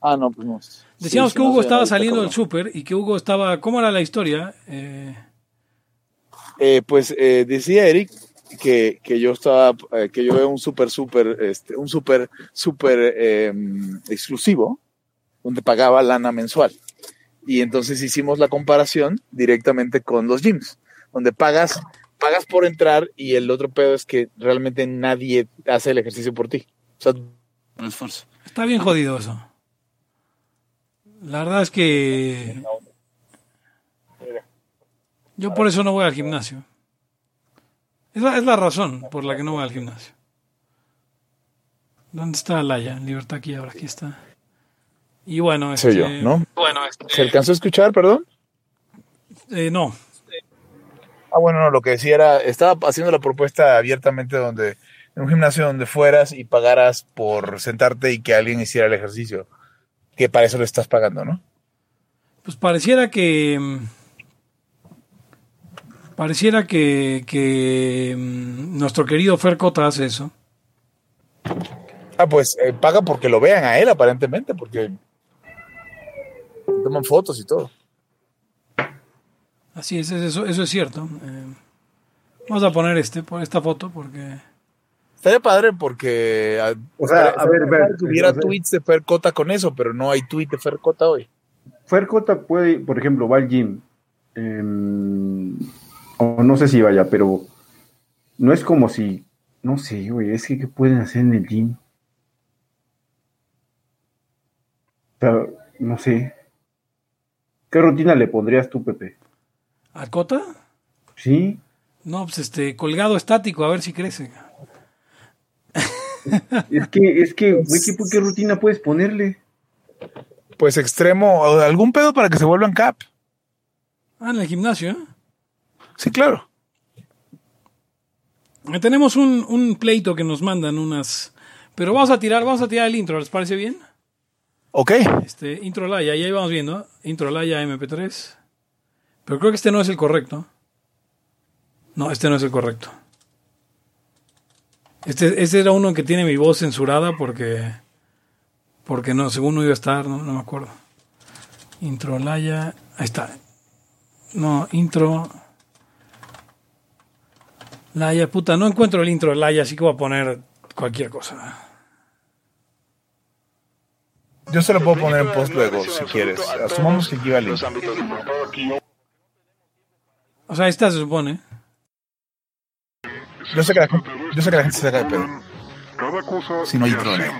Ah, no, pues no. Decíamos Sí, que Hugo no estaba ahorita saliendo del súper y que Hugo estaba... ¿Cómo era la historia? Eh, Eh, pues eh, decía Eric que, que yo estaba, eh, que yo veo un súper, súper, este, un súper, súper eh, exclusivo, donde pagaba lana mensual. Y entonces hicimos la comparación directamente con los gyms, donde pagas, pagas por entrar y el otro pedo es que realmente nadie hace el ejercicio por ti. O sea, un esfuerzo. está bien jodido eso. La verdad es que yo por eso no voy al gimnasio. Es la, es la razón por la que no voy al gimnasio. ¿Dónde está Laya? Libertad aquí, ahora aquí está. Y bueno, Soy yo, este, ¿no? Bueno, este, ¿Se alcanzó a escuchar, perdón? eh, no. Ah, bueno, no, lo que decía era, estaba haciendo la propuesta abiertamente donde, en un gimnasio donde fueras y pagaras por sentarte y que alguien hiciera el ejercicio. Que para eso le estás pagando, ¿no? Pues pareciera que. Pareciera que, que mm, nuestro querido Fer Cota hace eso. Ah, pues eh, paga porque lo vean a él, aparentemente, porque toman fotos y todo. Así es, eso, eso es cierto. Eh, vamos a poner este, por esta foto, porque. Estaría padre porque ah, O sea, a ver, ver, hubiera tweets de Fer Cota con eso, pero no hay tweet de Fer Cota hoy. Fercota puede, por ejemplo, va al gym. em, o no sé si vaya, pero no es como si. No sé, güey, es que ¿qué pueden hacer en el gym? O sea, no sé. ¿Qué rutina le pondrías tú, Pepe? ¿Al Cota? Sí. No, pues este, colgado estático, a ver si crece. Es que, es que, güey, ¿qué, qué rutina puedes ponerle? Pues extremo, algún pedo para que se vuelvan cap. Ah, en el gimnasio, ¿eh? Sí, claro. Eh, Tenemos un, un pleito que nos mandan unas. Pero vamos a tirar, vamos a tirar el intro, ¿les parece bien? Ok. Este, intro Laya, ya íbamos viendo. Intro Laya MP3. Pero creo que este no es el correcto. No, este no es el correcto. Este, este era uno que tiene mi voz censurada porque. Porque no, según no iba a estar, no, no me acuerdo. Intro Laya. Ahí está. No, intro. Laya, puta, no encuentro el intro de Laya, así que voy a poner cualquier cosa. Yo se lo puedo poner en post luego, si quieres. Asumamos que aquí va el link. O sea, esta se supone. Yo sé que la, yo sé que la gente se saca de pedo. Cada cosa Si no hay que intro.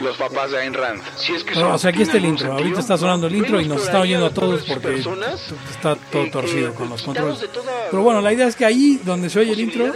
Los papás de Ayn Rand. Si es que Pero, son- o sea, aquí está el intro. Ahorita está sonando el intro y nos está oyendo a todos porque personas está todo torcido con los controles. Pero bueno, la idea es que ahí donde se oye el intro,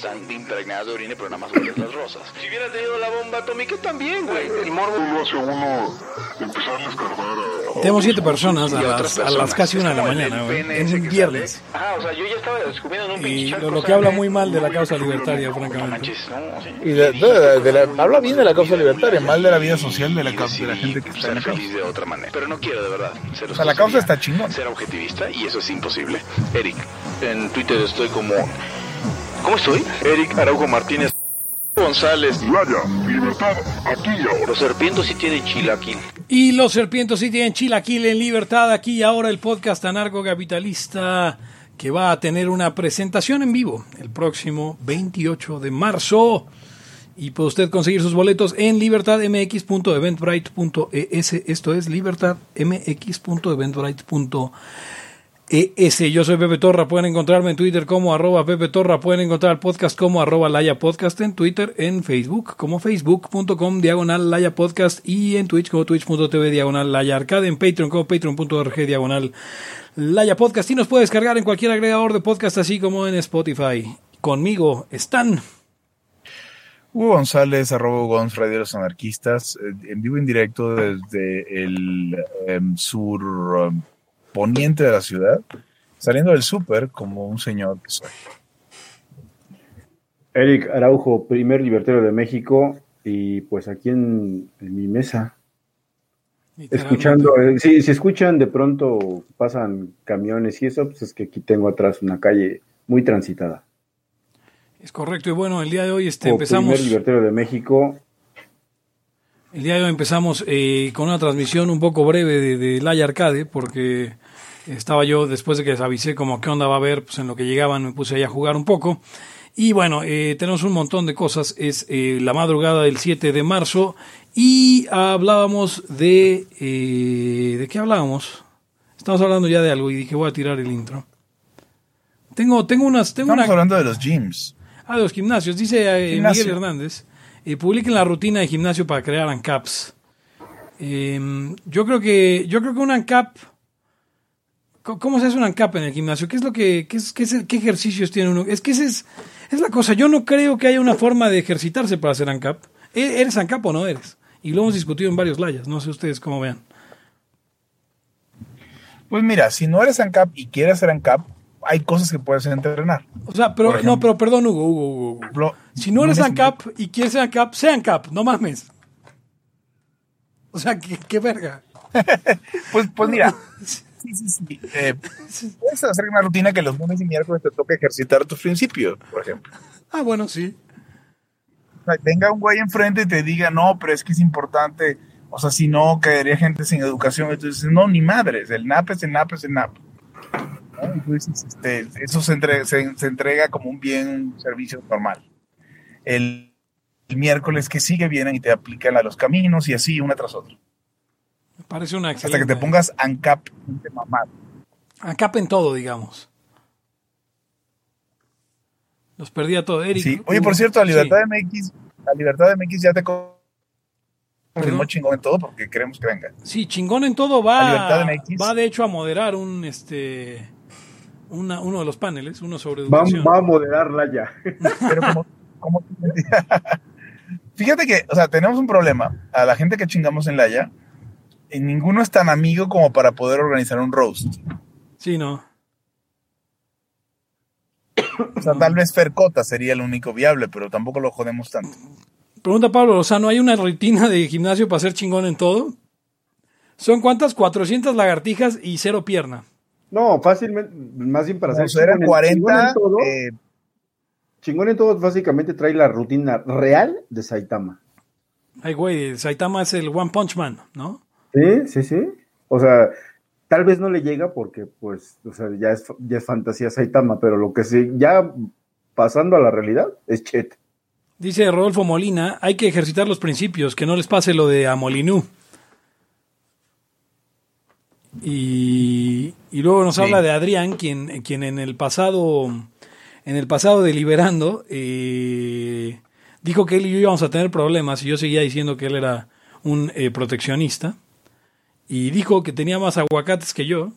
progreso impregnadas de orina, pero nada más huele las rosas. Si hubiera tenido la bomba atómica también, güey. El morbo Lo hace uno empezar a escarbar a... tenemos siete personas a las, a las personas. casi una de la mañana, el güey, en un viernes. sale. Ajá, o sea, yo ya estaba descubriendo en un Y lo, lo que habla muy mal de la causa libertaria, francamente. manches, no, sí. Y de- de- de la- habla bien de la causa libertaria, mal de la vida social de la, de la gente que está en ser la causa. feliz de otra manera. Pero no quiero de verdad. O sea, la causa está chingón. Ser objetivista y eso es imposible. Eric, en Twitter estoy como. ¿Cómo estoy? Eric Araujo Martínez González. Laya, libertad, aquí y ahora. Los serpientes sí tienen chilaquil. Y los serpientes sí tienen chilaquil en libertad. Aquí y ahora el podcast anarcocapitalista que va a tener una presentación en vivo el próximo 28 de marzo. Y puede usted conseguir sus boletos en libertadmx.eventbrite.es. Esto es libertadmx.eventbrite.es. Yo soy Pepe Torra. Pueden encontrarme en Twitter como arroba Pepe Torra. Pueden encontrar el podcast como arroba Laya Podcast en Twitter, en Facebook como facebook.com diagonal Laya Podcast y en Twitch como twitch.tv diagonal Laya Arcade, en Patreon como patreon.org diagonal Laya Podcast y nos puede descargar en cualquier agregador de podcast así como en Spotify. Conmigo están... Hugo González, arroba Gonz, Radio de los Anarquistas, eh, en vivo en directo desde el em, sur em, poniente de la ciudad, saliendo del súper como un señor que soy. Eric Araujo, primer libertario de México, y pues aquí en, en mi mesa, escuchando, eh, si, si escuchan de pronto pasan camiones y eso, pues es que aquí tengo atrás una calle muy transitada. Es correcto y bueno, el día de hoy este, empezamos... primer libertario de México, El día de hoy empezamos eh, con una transmisión un poco breve de, de Laya Arcade, porque estaba yo, después de que les avisé como qué onda va a haber, pues en lo que llegaban me puse ahí a jugar un poco. Y bueno, eh, tenemos un montón de cosas. Es eh, la madrugada del 7 de marzo y hablábamos de... eh, ¿De qué hablábamos? Estamos hablando ya de algo y dije voy a tirar el intro. Tengo, tengo unas... Tengo Estamos una, hablando de los gyms. Ah, de los gimnasios. Dice Gimnasio. Miguel Hernández. publiquen la rutina de gimnasio para crear ANCAPs. Eh, yo creo que yo creo que un ANCAP. ¿Cómo se hace un ANCAP en el gimnasio? ¿Qué es lo que qué, es, qué, es el- qué ejercicios tiene uno? Es que ese es, es la cosa. Yo no creo que haya una forma de ejercitarse para hacer ANCAP. ¿E- ¿Eres ANCAP o no eres? Y lo hemos discutido en varios layas. No sé ustedes cómo vean. Pues mira, si no eres ANCAP y quieres ser ANCAP, hay cosas que puedes entrenar. O sea, pero ejemplo. no, pero perdón, Hugo, Hugo, Hugo, Si no eres ANCAP y quieres ser ANCAP, sea ANCAP, no mames. O sea, qué, qué verga. Pues, pues mira, sí, sí, sí. Eh, puedes hacer una rutina que los lunes y miércoles te toque ejercitar tus principios, por ejemplo. Ah, bueno, sí. O sea, venga un güey enfrente y te diga, no, pero es que es importante. O sea, si no, caería gente sin educación. Entonces, no, ni madres. El NAP es el NAP, es el NAP. ¿No? Y tú dices, este, eso se, entre- se- se entrega como un bien, un servicio normal. El, el miércoles que sigue vienen y te aplican a los caminos y así, una tras otra. Parece una excelente. Hasta que te pongas ANCAP, te mamado. ANCAP en todo, digamos. Los perdí a todos. Eric. Sí. Oye, por cierto, a Sí. Libertad MX, a Libertad MX ya te co- confirmó chingón en todo porque queremos que venga. Sí, chingón en todo va. Libertad MX. Va de hecho a moderar un este una, uno de los paneles, uno sobre Va, educación. va a moderarla ya. Pero como, como- fíjate que, o sea, tenemos un problema. A la gente que chingamos en Laya, y ninguno es tan amigo como para poder organizar un roast. Sí, no. O sea, tal vez Fercota sería el único viable, pero tampoco lo jodemos tanto. Pregunta Pablo Lozano, ¿hay una rutina de gimnasio para ser chingón en todo? ¿Son cuántas? 400 lagartijas y cero pierna. No, fácilmente, más bien para O ser sea, eran chingón en- chingón 40. en todo, eh, chingón en todo, básicamente trae la rutina real de Saitama. Ay, güey, Saitama es el One Punch Man, ¿no? Sí, sí, sí. O sea, tal vez no le llega porque, pues, o sea, ya es, ya es fantasía Saitama, pero lo que sí, ya pasando a la realidad, es Chet. Dice Rodolfo Molina, hay que ejercitar los principios, que no les pase lo de Amolinú. Y, y luego nos Sí. habla de Adrián, quien, quien en el pasado, en el pasado deliberando, eh, dijo que él y yo íbamos a tener problemas, y yo seguía diciendo que él era un eh, proteccionista. Y dijo que tenía más aguacates que yo.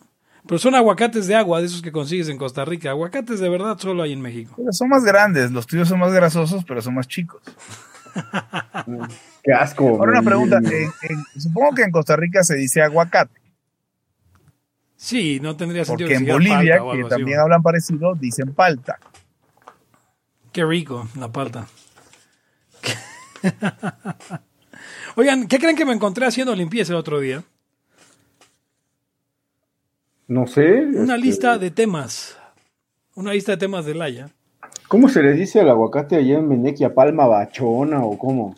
Pero son aguacates de agua, de esos que consigues en Costa Rica. Aguacates de verdad solo hay en México. pero son más grandes, los tuyos son más grasosos, pero son más chicos. Qué asco. Ahora una pregunta, en- en- supongo que en Costa Rica se dice aguacate, Sí, no tendría sentido porque que en Bolivia, palta que así, también hablan parecido, dicen palta. Qué rico, la palta. Oigan, ¿qué creen que me encontré haciendo limpieza el otro día? No sé. Una este, lista de temas. Una lista de temas de Laia. ¿Cómo se le dice al aguacate allá en Menequia? ¿Palma bachona o cómo?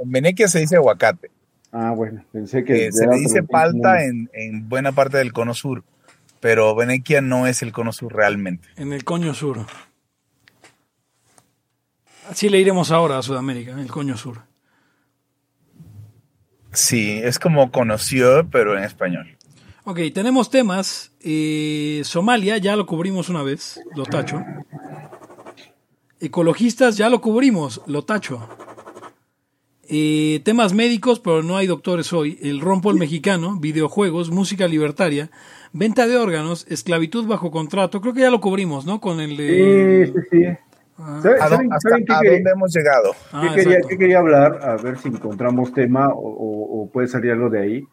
En Venequia se dice aguacate. Ah, bueno, pensé que. que se le dice palta en, en buena parte del cono sur, pero Venequia no es el cono sur realmente. En el coño sur. Así le iremos ahora a Sudamérica, en el coño sur. Sí, es como conoció, pero en español. Ok, tenemos temas. Eh, Somalia, ya lo cubrimos una vez, lo tacho. Ecologistas, ya lo cubrimos, lo tacho. Eh, temas médicos, pero no hay doctores hoy. El rompo el mexicano, videojuegos, música libertaria, venta de órganos, esclavitud bajo contrato. Creo que ya lo cubrimos, ¿no? Con el Sí, de... sí, sí. Ah, ¿Saben- ¿A, dó- saben- hasta saben qué a dónde hemos llegado? ah, ¿Qué quería, qué quería hablar? A ver si encontramos tema o, o- o puede salir algo de ahí.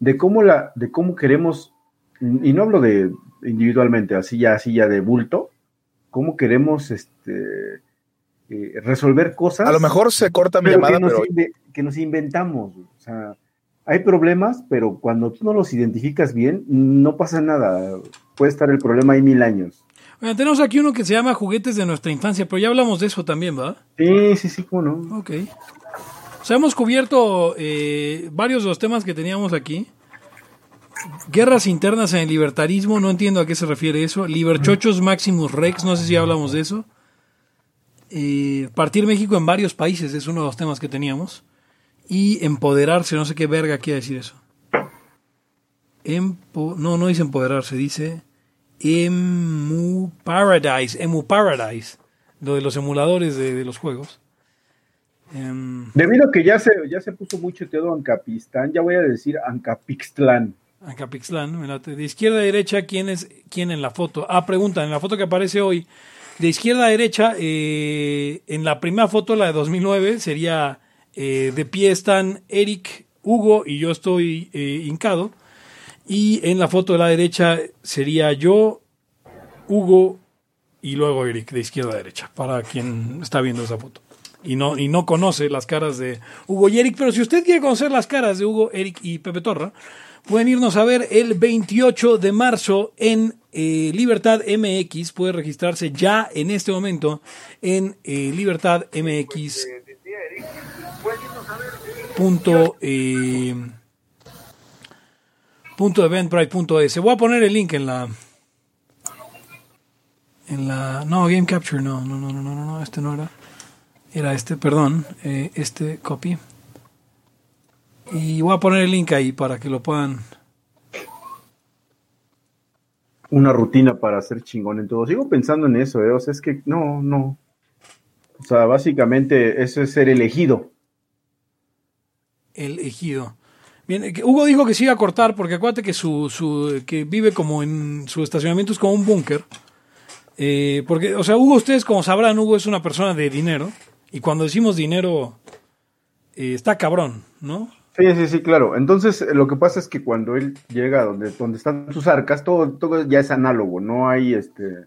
De cómo la, de cómo queremos, y no hablo de individualmente, así ya, así ya de bulto, cómo queremos este eh, resolver cosas. A lo mejor se corta mi llamada, que, nos pero inve- que nos inventamos. O sea, hay problemas, pero cuando tú no los identificas bien, no pasa nada. Puede estar el problema ahí mil años. Oigan, tenemos aquí uno que se llama Juguetes de nuestra infancia, pero ya hablamos de eso también, ¿verdad? Sí, sí, sí, cómo no. Ok. Sea, hemos cubierto eh, varios de los temas que teníamos aquí. Guerras internas en el libertarismo, no entiendo a qué se refiere eso. Liberchochos Maximus Rex, no sé si hablamos de eso. Eh, partir México en varios países es uno de los temas que teníamos. Y empoderarse, no sé qué verga quiere decir eso. No, no dice empoderarse, dice Emu Paradise, Emu Paradise, lo de los emuladores de los juegos. Em, Debido a que ya se, ya se puso muy chuteado Ancapistán, ya voy a decir Ancapixtlán. Late. de izquierda a derecha, ¿quién es quién en la foto? Ah, pregunta, en la foto que aparece hoy, de izquierda a derecha, eh, en la primera foto, la de 2009, sería eh, de pie están Eric, Hugo y yo estoy eh, hincado. Y en la foto de la derecha sería yo, Hugo y luego Eric, de izquierda a derecha, para quien está viendo esa foto. Y no, y no conoce las caras de Hugo y Eric, pero si usted quiere conocer las caras de Hugo, Eric y Pepe Torra, pueden irnos a ver el 28 de marzo en eh, Libertad MX. Puede registrarse ya en este momento en eh, Libertad MX. Punto, eh, punto eventbrite.es. Voy a poner el link en la en la no game capture no no no no no no este no era era este perdón eh, este copy y voy a poner el link ahí para que lo puedan Una rutina para ser chingón en todo. Sigo pensando en eso, ¿eh? O sea, es que no, no. O sea, básicamente eso es ser elegido. el ejido bien eh, Hugo dijo que se iba a cortar porque acuérdate que su, su que vive como en su estacionamiento es como un búnker Eh, porque o sea Hugo ustedes como sabrán Hugo es una persona de dinero y cuando decimos dinero eh, está cabrón no Sí, sí, sí, claro. Entonces, eh, lo que pasa es que cuando él llega donde, donde están sus arcas, todo, todo ya es análogo, no hay este.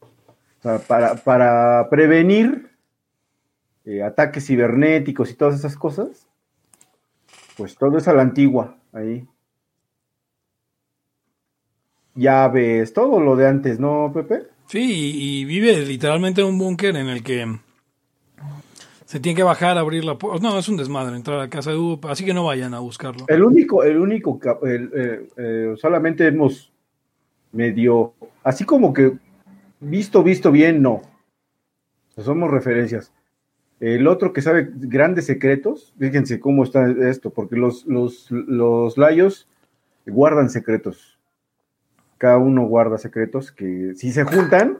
O sea, para, para prevenir eh, ataques cibernéticos y todas esas cosas, pues todo es a la antigua, ahí. Llaves, todo lo de antes, ¿no, Pepe? Sí, y, y vive literalmente en un búnker en el que se tiene que bajar, abrir la puerta. No, es un desmadre entrar a casa de Hugo, así que no vayan a buscarlo. El único, el único, eh, eh, solamente hemos medio, así como que visto, visto bien, no. Somos referencias. El otro que sabe grandes secretos, fíjense cómo está esto, porque los, los, los layos guardan secretos. Cada uno guarda secretos que si se juntan,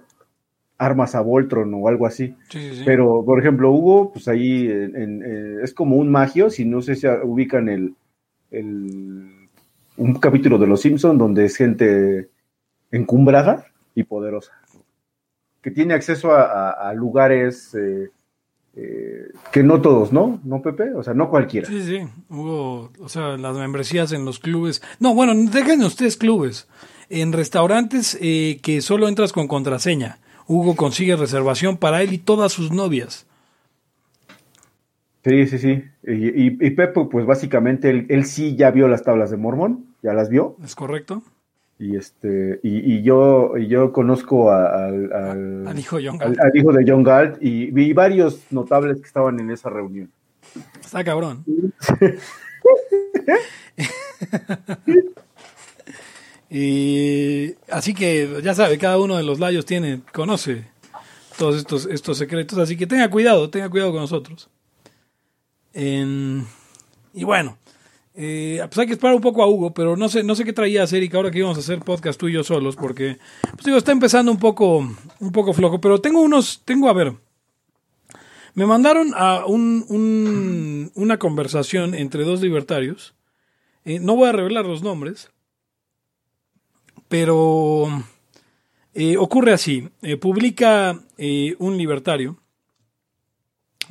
armas a Voltron o algo así. Sí, sí, sí. Pero, por ejemplo, Hugo, pues ahí en- en- eh, es como un magio, si no sé si ubican el, el- un capítulo de Los Simpson donde es gente encumbrada y poderosa, que tiene acceso a, a- a lugares eh, eh, que no todos, ¿no? ¿No, Pepe? O sea, no cualquiera. Sí, sí, Hugo, o sea, las membresías en los clubes. No, bueno, dejen ustedes clubes. En restaurantes eh, que solo entras con contraseña. Hugo consigue reservación para él y todas sus novias. Sí, sí, sí. Y, y- y Pepe, pues básicamente él, él sí ya vio las tablas de Mormón, ya las vio. ¿Es correcto? Y este, y, y yo, y yo conozco a- al, al- Al hijo de John al, Galt. al hijo de John Galt y vi varios notables que estaban en esa reunión. Está cabrón. y así que ya sabe, cada uno de los layos tiene, conoce todos estos, estos secretos, así que tenga cuidado, tenga cuidado con nosotros. Y bueno, eh, pues hay que esperar un poco a Hugo, pero no sé, no sé qué traías, Eric, ahora que íbamos a hacer podcast tú y yo solos, porque pues digo, está empezando un poco, un poco flojo, pero tengo unos, tengo a ver. Me mandaron a un- una conversación entre dos libertarios. Eh, no voy a revelar los nombres, pero eh, ocurre así. Eh, publica eh, un libertario.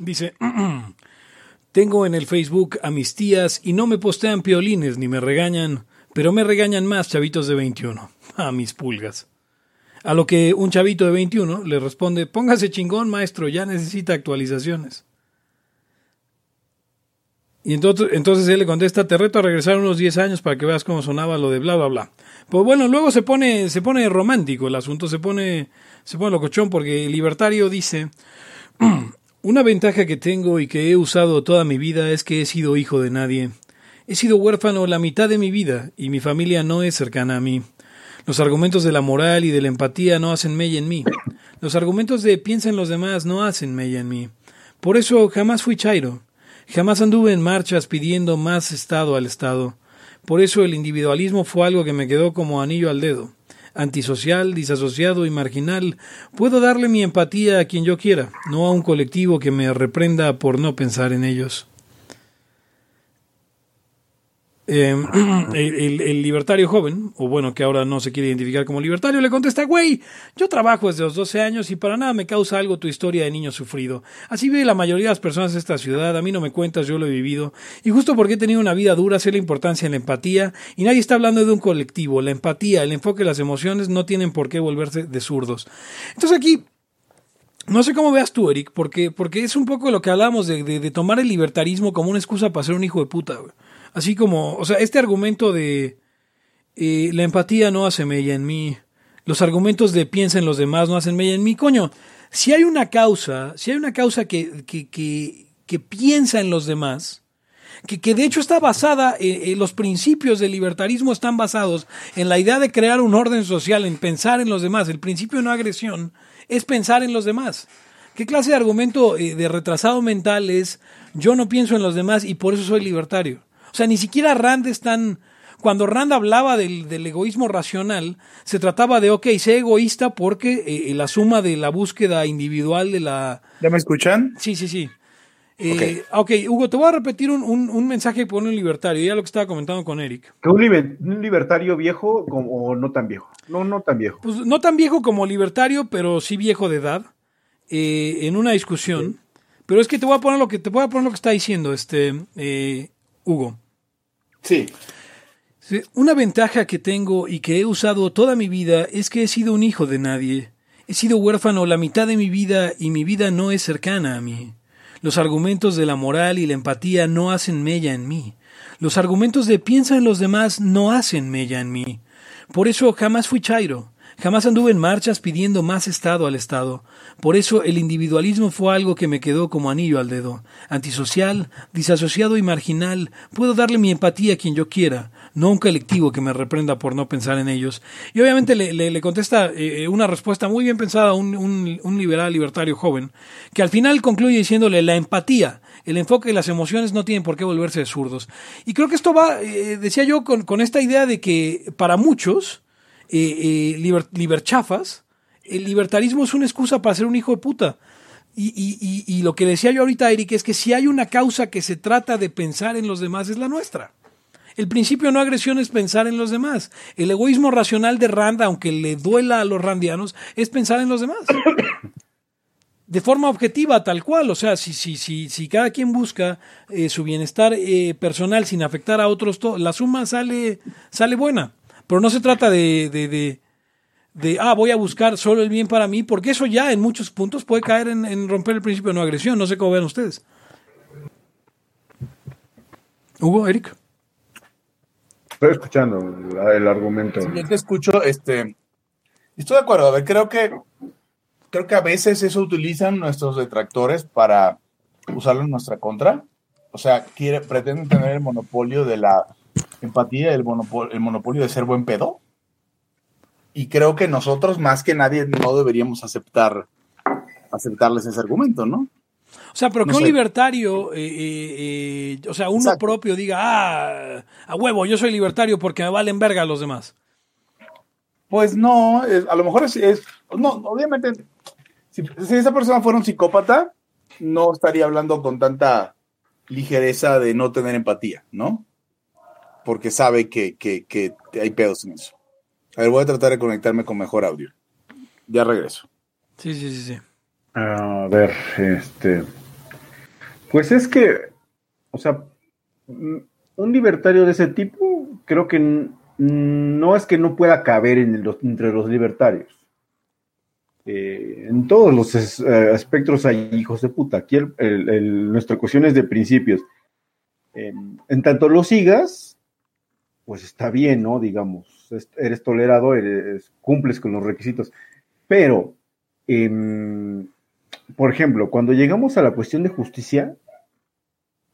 Dice, tengo en el Facebook a mis tías y no me postean piolines ni me regañan, pero me regañan más chavitos de 21. A mis pulgas. A lo que un chavito de 21 le responde, póngase chingón, maestro, ya necesita actualizaciones. Y entonces, entonces él le contesta, te reto a regresar unos 10 años para que veas cómo sonaba lo de bla, bla, bla. Pues bueno, luego se pone, se pone romántico el asunto, se pone, se pone locochón porque el libertario dice, Una ventaja que tengo y que he usado toda mi vida es que he sido hijo de nadie. He sido huérfano la mitad de mi vida y mi familia no es cercana a mí. Los argumentos de la moral y de la empatía no hacen mella en mí. Los argumentos de piensa en los demás no hacen mella en mí. Por eso jamás fui chairo. Jamás anduve en marchas pidiendo más Estado al Estado. Por eso el individualismo fue algo que me quedó como anillo al dedo antisocial, disasociado y marginal, puedo darle mi empatía a quien yo quiera, no a un colectivo que me reprenda por no pensar en ellos. Em, el, libertario joven, o bueno, que ahora no se quiere identificar como libertario, le contesta, güey, yo trabajo desde los 12 años y para nada me causa algo tu historia de niño sufrido. Así ve la mayoría de las personas de esta ciudad, a mí no me cuentas, yo lo he vivido. Y justo porque he tenido una vida dura, sé la importancia de la empatía, y nadie está hablando de un colectivo. La empatía, el enfoque de las emociones no tienen por qué volverse de zurdos. Entonces aquí no sé cómo veas tú, Eric, porque, porque es un poco lo que hablamos de, de, tomar el libertarismo como una excusa para ser un hijo de puta. Güey. Así como, o sea, este argumento de eh, la empatía no hace mella en mí, los argumentos de piensa en los demás no hacen mella en mí, coño, si hay una causa, si hay una causa que, que, que, piensa en los demás, que, que, de hecho está basada, en, los principios del libertarismo están basados en la idea de crear un orden social, en pensar en los demás. El principio de no agresión es pensar en los demás. ¿Qué clase de argumento eh, de retrasado mental es yo no pienso en los demás y por eso soy libertario? O sea, ni siquiera Rand es tan... Cuando Rand hablaba del, egoísmo racional, se trataba de, ok, sé egoísta porque eh, eh, la suma de la búsqueda individual de la... ¿Ya me escuchan? Sí, sí, sí. Eh, ok, Hugo, te voy a repetir un, un, mensaje por un libertario, ya lo que estaba comentando con Eric. Un, un libertario viejo o no tan viejo? No, no tan viejo. Pues no tan viejo como libertario, pero sí viejo de edad, en una discusión. Pero es que te voy a poner lo que te voy a poner lo que está diciendo este Hugo. Sí. Una ventaja que tengo y que he usado toda mi vida es que he sido un hijo de nadie. He sido huérfano la mitad de mi vida y mi vida no es cercana a mí. Los argumentos de la moral y la empatía no hacen mella en mí. Los argumentos de piensa en los demás no hacen mella en mí. Por eso jamás fui chairo. Jamás anduve en marchas pidiendo más Estado al Estado. Por eso el individualismo fue algo que me quedó como anillo al dedo. Antisocial, disasociado y marginal, puedo darle mi empatía a quien yo quiera, no a un colectivo que me reprenda por no pensar en ellos. Y obviamente le, contesta eh, una respuesta muy bien pensada a un, liberal libertario joven, que al final concluye diciéndole la empatía el enfoque y las emociones no tienen por qué volverse zurdos. Y creo que esto va, eh, decía yo, con, esta idea de que para muchos, eh, eh, liberchafas, el libertarismo es una excusa para ser un hijo de puta. Y, lo que decía yo ahorita, Eric, es que si hay una causa que se trata de pensar en los demás, es la nuestra. El principio no agresión es pensar en los demás. El egoísmo racional de Rand, aunque le duela a los randianos, es pensar en los demás. De forma objetiva, tal cual. O sea, si, si, si, si cada quien busca eh, su bienestar eh, personal sin afectar a otros, la suma sale, sale buena. Pero no se trata de, de, de, ah, voy a buscar solo el bien para mí, porque eso ya en muchos puntos puede caer en, romper el principio de no agresión. No sé cómo ven ustedes. Hugo, Eric. Estoy escuchando el, argumento. Sí, te escucho, este, estoy de acuerdo. A ver, creo que, creo que a veces eso utilizan nuestros detractores para usarlo en nuestra contra. O sea, quiere, pretenden tener el monopolio de la empatía, el monopolio, el monopolio de ser buen pedo. Y creo que nosotros, más que nadie, no deberíamos aceptar aceptarles ese argumento, ¿no? O sea, pero que un libertario, eh, eh, eh, o sea, uno propio diga, ah, a huevo, yo soy libertario porque me valen verga los demás. Pues no, a lo mejor es, no, obviamente, si, si, esa persona fuera un psicópata, no estaría hablando con tanta ligereza de no tener empatía, ¿no? Porque sabe que, hay pedos en eso. A ver, voy a tratar de conectarme con mejor audio. Ya regreso. Sí, sí, sí, sí. A ver, este. Pues es que, o sea, un libertario de ese tipo, creo que no es que no pueda caber en entre los libertarios. Eh, en todos los eh, aspectos hay hijos de puta. Aquí nuestra cuestión es de principios. en tanto lo sigas, pues está bien, ¿no? Digamos, eres tolerado, eres, cumples con los requisitos. Pero, em, por ejemplo, cuando llegamos a la cuestión de justicia,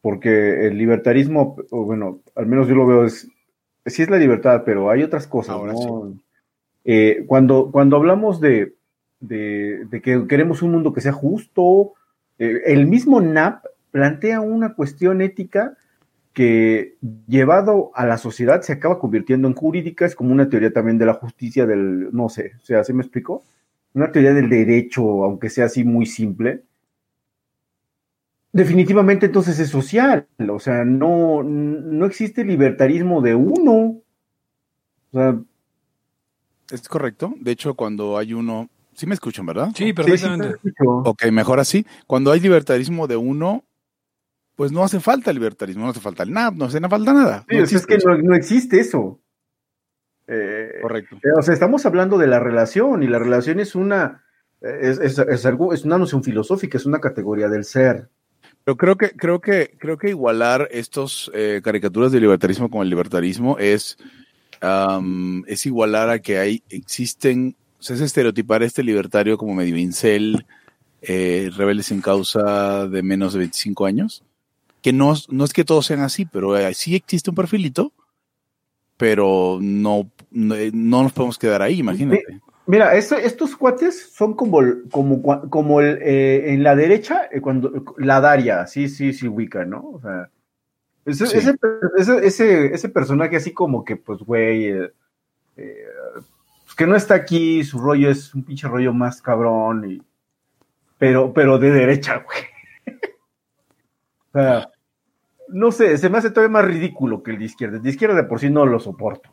porque el libertarismo, o bueno, al menos yo lo veo, es, sí es la libertad, pero hay otras cosas, Ahora ¿no? Eh, cuando, cuando hablamos de, de, de que queremos un mundo que sea justo, eh, el mismo NAP plantea una cuestión ética que llevado a la sociedad se acaba convirtiendo en jurídica, es como una teoría también de la justicia del, no sé, o sea, ¿se me explicó? Una teoría del derecho, aunque sea así muy simple. Definitivamente entonces es social, o sea, no, no existe libertarismo de uno. O sea, Es correcto. De hecho, cuando hay uno. Sí me escuchan, ¿verdad? Sí, sí, sí, perfectamente. te escucho. Ok, mejor así. Cuando hay libertarismo de uno, pues no hace falta libertarismo, no hace falta el NAP, no hace falta nada. Sí, No es que no, no existe eso. Eh, Correcto. Eh, O sea, estamos hablando de la relación y la relación es una, es, es- es algo, es una noción filosófica, es una categoría del ser. Pero creo que, creo que, creo que igualar estos eh, caricaturas de libertarismo con el libertarismo es, am, es igualar a que hay, existen, o sea, es estereotipar a este libertario como medio incel, eh, rebelde sin causa de menos de 25 años. Que no, no es que todos sean así, pero eh, sí existe un perfilito, pero no, no, eh, no nos podemos quedar ahí, imagínate. Mira, esto- estos cuates son como, como, como el, eh, en la derecha, eh, cuando la Daria, sí, sí, sí, ubica, ¿no? O sea, ese, Sí. ese, ese, ese, ese personaje así como que, pues, güey, pues, que no está aquí, su rollo es un pinche rollo más cabrón, y, pero, pero de derecha, güey. O sea, no sé, se me hace todavía más ridículo que el de izquierda. El de izquierda de por sí no lo soporto.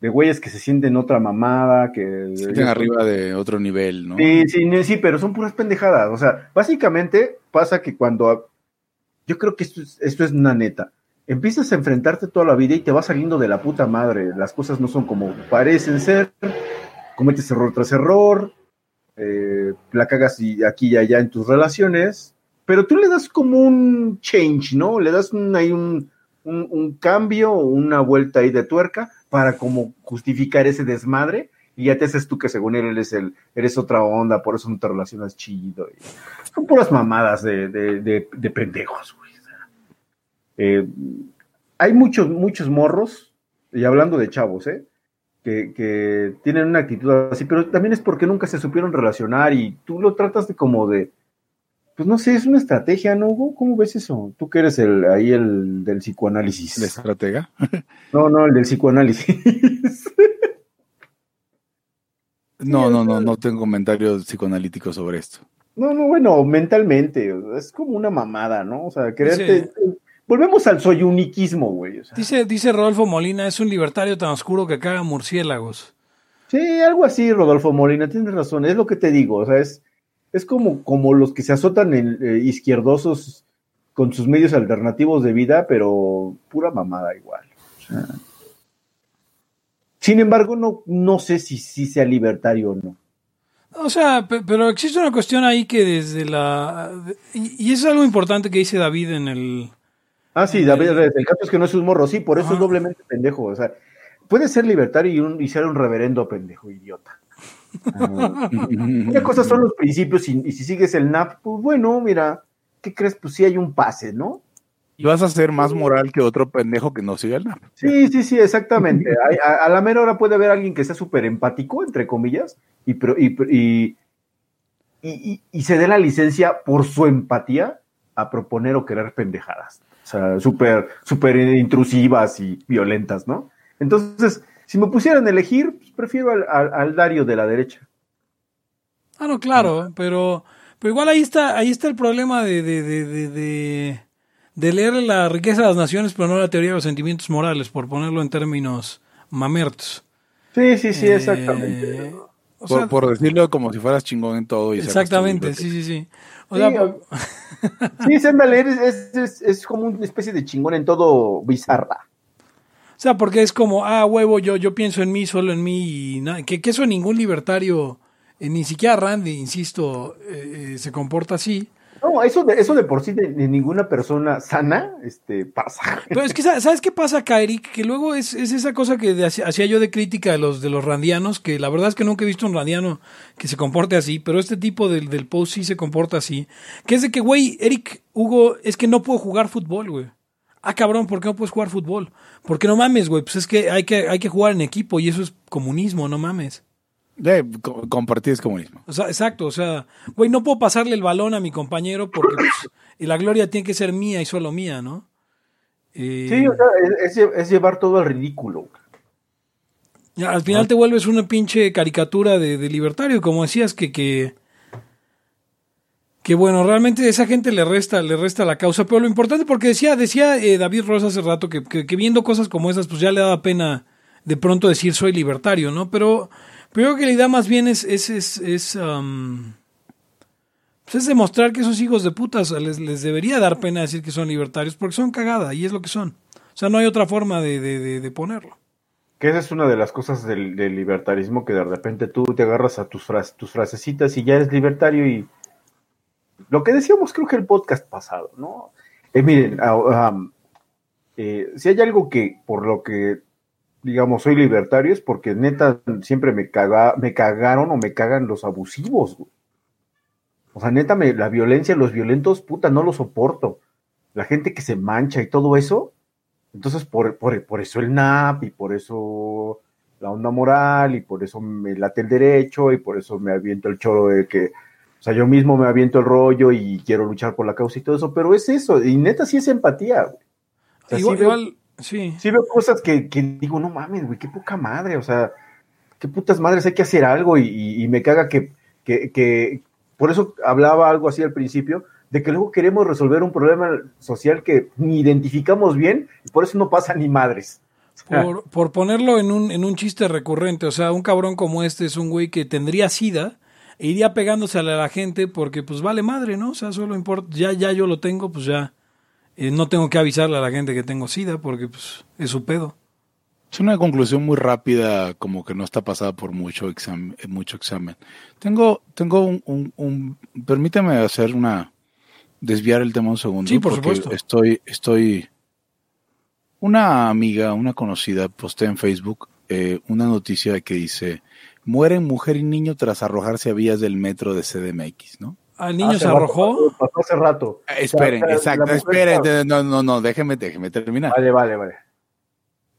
De güeyes que se sienten otra mamada, que... Están arriba de otro nivel, ¿no? Sí, sí, sí, pero son puras pendejadas. O sea, básicamente pasa que cuando. Yo creo que esto es, esto es una neta. Empiezas a enfrentarte toda la vida y te va saliendo de la puta madre. Las cosas no son como parecen ser. Cometes error tras error. eh, la cagas y aquí y allá en tus relaciones. Pero tú le das como un change, ¿no? Le das un, ahí un, un, cambio, una vuelta ahí de tuerca para como justificar ese desmadre y ya te haces tú que según él eres el eres otra onda, por eso no te relacionas chido. son puras mamadas de, de, de, de pendejos, güey. Eh, hay muchos, muchos morros, y hablando de chavos, ¿eh? Que, que tienen una actitud así, pero también es porque nunca se supieron relacionar y tú lo tratas de como de, pues no sé, es una estrategia, ¿no, Hugo? ¿Cómo ves eso? Tú que eres el, ahí el del psicoanálisis. El estratega. No, no, el del psicoanálisis. No, no, no, no tengo comentarios psicoanalíticos sobre esto. No, no, bueno, mentalmente, es como una mamada, ¿no? O sea, creerte... Volvemos al soy uniquismo, güey. o sea. Dice, dice Rodolfo Molina, es un libertario tan oscuro que caga murciélagos. Sí, algo así, Rodolfo Molina, tienes razón, es lo que te digo, o sea, es, es como, como los que se azotan en eh, izquierdosos con sus medios alternativos de vida, pero pura mamada igual. o sea. Sin embargo, no, no sé si, si sea libertario o no. O sea, pe- pero existe una cuestión ahí que desde la... Y, eso es algo importante que dice David en el... Ah, sí, David, el caso es que no es un morro, sí, por eso Ajá. es doblemente pendejo. O sea, puede ser libertario y, un, y ser un reverendo pendejo, idiota. Ah, Una cosa son los principios y, y si sigues el NAP, pues bueno, mira, ¿qué crees? Pues sí hay un pase, ¿no? Y vas a ser más moral que otro pendejo que no siga el NAP. Sí, sí, sí, exactamente. A, a la mera hora puede haber alguien que sea súper empático, entre comillas, y, pro- y, y, y, y- y se dé la licencia por su empatía a proponer o querer pendejadas. O sea, súper, súper intrusivas y violentas, ¿no? Entonces, si me pusieran a elegir, pues prefiero al, al- al Dario de la derecha. Ah, no, claro, pero, pero igual ahí está, ahí está el problema de, de, de, de, de, de leer la riqueza de las naciones, pero no la teoría de los sentimientos morales, por ponerlo en términos mamertos. Sí, sí, sí, Eh, exactamente. o Por, sea, por decirlo como si fueras chingón en todo. Y exactamente, sí, sí, sí. O Sí, sea, o- Sí, eres- es, es, es como una especie de chingón en todo bizarra. O sea, porque es como, ah, huevo, yo, yo pienso en mí, solo en mí, y nada, que, que eso ningún libertario, eh, ni siquiera Randy, insisto, eh, eh, se comporta así. No, eso de, eso de por sí de, de ninguna persona sana este, pasa. Pero es que, ¿sabes qué pasa acá, Eric? Que luego es, es esa cosa que hacía yo de crítica de los, de los randianos, que la verdad es que nunca he visto un randiano que se comporte así, pero este tipo del, del post sí se comporta así. Que es de que, güey, Eric, Hugo, es que no puedo jugar fútbol, güey. Ah, cabrón, ¿por qué no puedes jugar fútbol? Porque no mames, güey, pues es que hay que, hay que jugar en equipo y eso es comunismo, no mames. De, co- compartir es comunismo. O sea, exacto, o sea, güey, no puedo pasarle el balón a mi compañero porque pues, y la gloria tiene que ser mía y solo mía, ¿no? Eh, Sí, o sea, es, es- es llevar todo al ridículo. ya, al final te vuelves una pinche caricatura de, de libertario, como decías, que, que, que bueno, realmente esa gente le resta, le resta la causa, pero lo importante, porque decía, decía eh, David Rosa hace rato que, que, viendo cosas como esas, pues ya le daba pena de pronto decir soy libertario, ¿no? Pero, pero yo creo que la idea más bien es, es, es, es, pues es demostrar que esos hijos de putas les, les debería dar pena decir que son libertarios, porque son cagada, y es lo que son. O sea, no hay otra forma de, de, de, de ponerlo. Que esa es una de las cosas del, del libertarismo que de repente tú te agarras a tus, fras- tus frasecitas y ya eres libertario y lo que decíamos creo que el podcast pasado, ¿no? Eh, miren, um, eh, si hay algo que por lo que digamos soy libertario es porque neta siempre me, caga, me cagaron o me cagan los abusivos. O sea, neta, la violencia, los violentos, puta, no lo soporto. La gente que se mancha y todo eso, entonces, por, por, por eso el NAP y por eso la onda moral y por eso me late el derecho y por eso me aviento el choro de que, o sea, yo mismo me aviento el rollo y quiero luchar por la causa y todo eso, pero es eso, y neta sí es empatía, güey. O sea, igual, sí, veo, igual, sí. sí veo cosas que, que digo, no mames, güey, qué poca madre, o sea, qué putas madres hay que hacer algo y, y- y me caga que, que, que, por eso hablaba algo así al principio, de que luego queremos resolver un problema social que ni identificamos bien y por eso no pasa ni madres. Por, por ponerlo en un, en un chiste recurrente, o sea, un cabrón como este es un güey que tendría sida iría pegándose a la, gente porque pues vale madre, ¿no? O sea, solo importa, ya, ya yo lo tengo, pues ya eh, no tengo que avisarle a la gente que tengo sida porque pues es su pedo. Es una conclusión muy rápida, como que no está pasada por mucho examen. Mucho examen. Tengo, tengo un, un, un- permíteme hacer una, desviar el tema un segundo. Sí, por supuesto. Estoy, estoy, una amiga, una conocida, postea en Facebook eh, una noticia que dice, mueren mujer y niño tras arrojarse a vías del metro de CDMX, ¿no? Al niño Hace se rato, arrojó. Pasó hace rato. Eh, Esperen, O sea, la exacto, esperen, no, no, no, déjeme, déjeme terminar. Vale, vale, vale.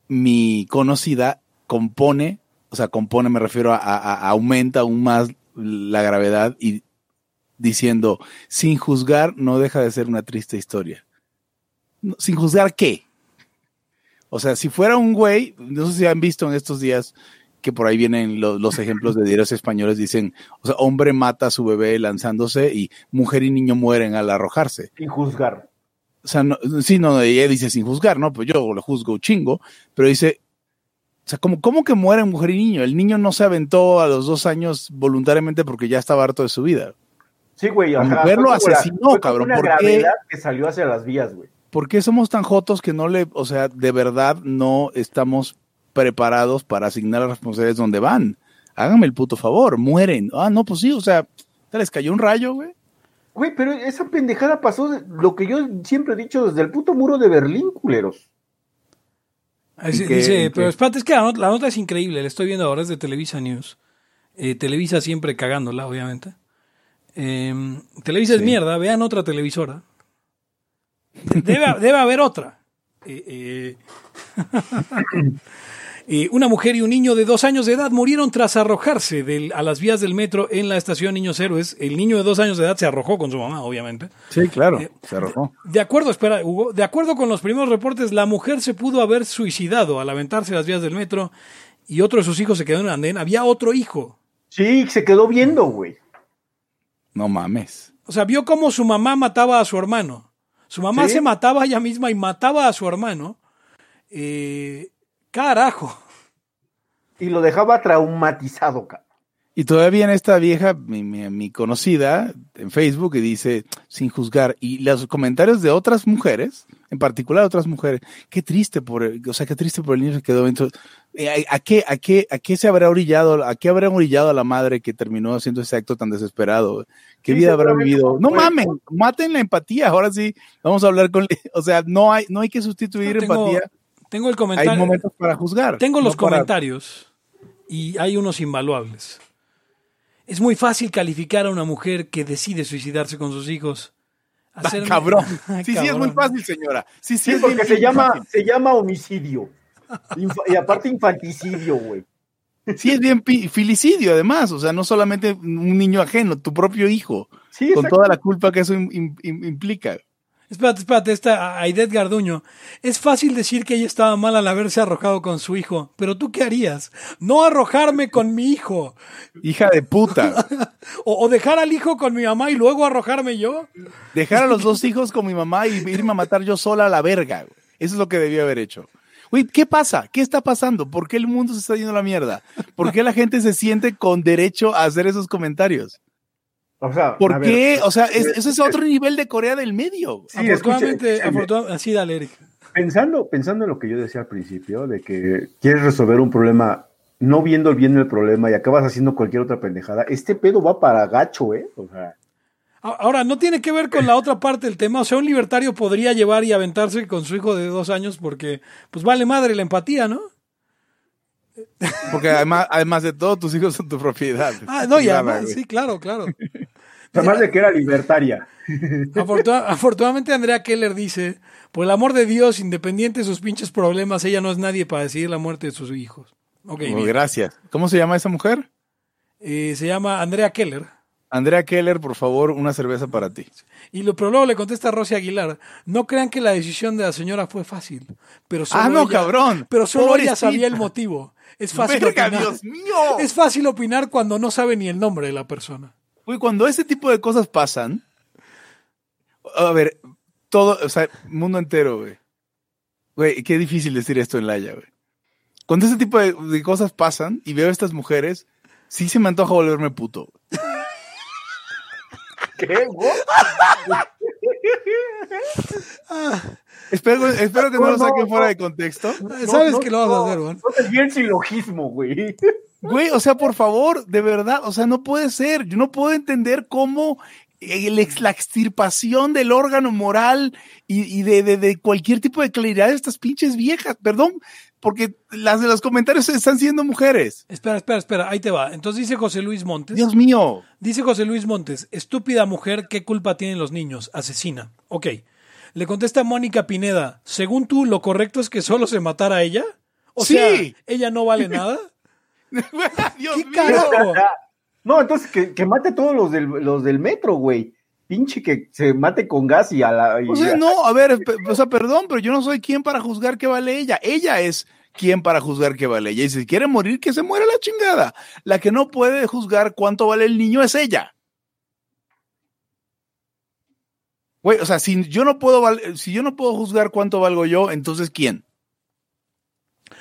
mi conocida compone, o sea, compone, me refiero a, a- a- aumenta aún más la gravedad y diciendo, sin juzgar no deja de ser una triste historia. ¿Sin juzgar qué? O sea, si fuera un güey, no sé si han visto en estos días que por ahí vienen lo- los ejemplos de diarios españoles, dicen, o sea, hombre mata a su bebé lanzándose y mujer y niño mueren al arrojarse. Sin juzgar. O sea, no, sí, no, ella dice sin juzgar, ¿no? Pues yo lo juzgo chingo, pero dice, o sea, ¿cómo, ¿cómo que mueren mujer y niño? El niño no se aventó a los dos años voluntariamente porque ya estaba harto de su vida. Sí, güey. La mujer fue lo asesinó, fue cabrón, Una ¿por qué? que salió hacia las vías, güey. ¿Por qué somos tan jotos que no le, o sea, de verdad no estamos preparados para asignar las responsabilidades donde van? Háganme el puto favor, mueren. Ah, no, pues sí, o sea, ¿te les cayó un rayo, güey? Güey, pero esa pendejada pasó de lo que yo siempre he dicho desde el puto muro de Berlín, culeros. Ahí ¿En se qué- dice, pero espérate, es que la nota, la nota es increíble, la estoy viendo ahora, es de Televisa News. Eh, Televisa siempre cagándola, obviamente. Eh, Televisa es mierda, vean otra televisora. Debe, debe haber otra. Eh, eh, una mujer y un niño de dos años de edad murieron tras arrojarse del- a las vías del metro en la estación Niños Héroes. El niño de dos años de edad se arrojó con su mamá, obviamente. Sí, claro, Eh, se arrojó. De acuerdo, espera, Hugo, de acuerdo con los primeros reportes, la mujer se pudo haber suicidado al aventarse las vías del metro y otro de sus hijos se quedó en el andén. Había otro hijo. Sí, se quedó viendo, güey. No mames. O sea, vio cómo su mamá mataba a su hermano. Su mamá ¿Sí? se mataba a ella misma y mataba a su hermano. Eh, carajo. Y lo dejaba traumatizado, cabrón. Y todavía en esta vieja, mi, mi- mi conocida, en Facebook, y dice, sin juzgar, y los comentarios de otras mujeres, en particular otras mujeres, qué triste por, el- o sea, qué triste por el niño que quedó. Entonces, eh, ¿a, a qué, a qué, a qué se habrá orillado, a qué habrá orillado a la madre que terminó haciendo ese acto tan desesperado? ¿Qué Sí, vida habrá vivido? No mamen, maten la empatía. Ahora sí, vamos a hablar con, o sea, no hay, no hay que sustituir Tengo, empatía. Tengo el Hay comentario. momentos para juzgar. Tengo los no para- comentarios y hay unos invaluables. Es muy fácil calificar a una mujer que decide suicidarse con sus hijos. Ah, cabrón. Ah, Sí, sí, es muy fácil, señora. Sí, sí, Sí, es porque se llama, fácil. se llama homicidio. Y aparte infanticidio, güey. Sí, es bien filicidio, además. O sea, no solamente un niño ajeno, tu propio hijo, Sí, con toda la culpa que eso im- im- implica. Espérate, espérate, esta Aidet Garduño. Es fácil decir que ella estaba mal al haberse arrojado con su hijo, pero tú qué harías? No arrojarme con mi hijo. Hija de puta. O, o dejar al hijo con mi mamá y luego arrojarme yo. Dejar a los dos hijos con mi mamá y irme a matar yo sola a la verga. Eso es lo que debía haber hecho. Güey, ¿qué pasa? ¿Qué está pasando? ¿Por qué el mundo se está yendo a la mierda? ¿Por qué la gente se siente con derecho a hacer esos comentarios? O sea, ¿Por ver, qué? O sea, es- eso es otro nivel de Corea del Medio. Sí, afortunadamente, así dale, Eric. Pensando, pensando en lo que yo decía al principio, de que quieres resolver un problema no viendo bien el problema y acabas haciendo cualquier otra pendejada, este pedo va para gacho, ¿eh? O sea, Ahora, no tiene que ver con la otra parte del tema. O sea, un libertario podría llevar y aventarse con su hijo de dos años porque, pues vale madre la empatía, ¿no? Porque además, además de todo, tus hijos son tu propiedad. Ah, no, y además, sí, claro, claro. además de que era libertaria. Afortuna- afortunadamente, Andrea Keller dice: Por el amor de Dios, independiente de sus pinches problemas, ella no es nadie para decidir la muerte de sus hijos. Ok, Oh, bien. gracias. ¿Cómo se llama esa mujer? Eh, se llama Andrea Keller. Andrea Keller, por favor, una cerveza para ti. Y lo, pero luego le contesta a Rosy Aguilar: No crean que la decisión de la señora fue fácil. Pero solo Ah, no, ella- cabrón. Pero solo ella Pobrecita. sabía el motivo. Es fácil ¡Verga, opinar. Dios mío! Es fácil opinar cuando no sabe ni el nombre de la persona. Güey, cuando ese tipo de cosas pasan, a ver, todo, o sea, mundo entero, güey. Güey, qué difícil decir esto en Laia, güey. Cuando ese tipo de, de cosas pasan y veo a estas mujeres, sí se me antoja volverme puto. ¿Qué, güey? Espero, espero que no, No, lo saquen no. fuera de contexto. Sabes no, que lo vas no, a hacer, Juan. No te di el silogismo, güey. Güey, o sea, por favor, de verdad, o sea, no puede ser. Yo no puedo entender cómo el la extirpación del órgano moral y, y de, de- de cualquier tipo de claridad de estas pinches viejas, perdón, porque las de los comentarios están siendo mujeres. Espera, espera, espera, ahí te va. Entonces dice José Luis Montes. Dios mío. Dice José Luis Montes, estúpida mujer, ¿qué culpa tienen los niños? Asesina. Ok. Le contesta Mónica Pineda, según tú, lo correcto es que solo se matara a ella. O Sí. sea, ella no vale nada. Dios ¿Qué mío. carajo? No, entonces que, que mate todos los del, los del metro, güey. Pinche que se mate con gas y a la. y O sea, a- no, a ver, o sea, perdón, pero yo no soy quien para juzgar que vale ella. Ella es quien para juzgar que vale ella. Y si quiere morir, que se muera la chingada. La que no puede juzgar cuánto vale el niño es ella. Güey, o sea, si yo no puedo si yo no puedo juzgar cuánto valgo yo, entonces ¿quién?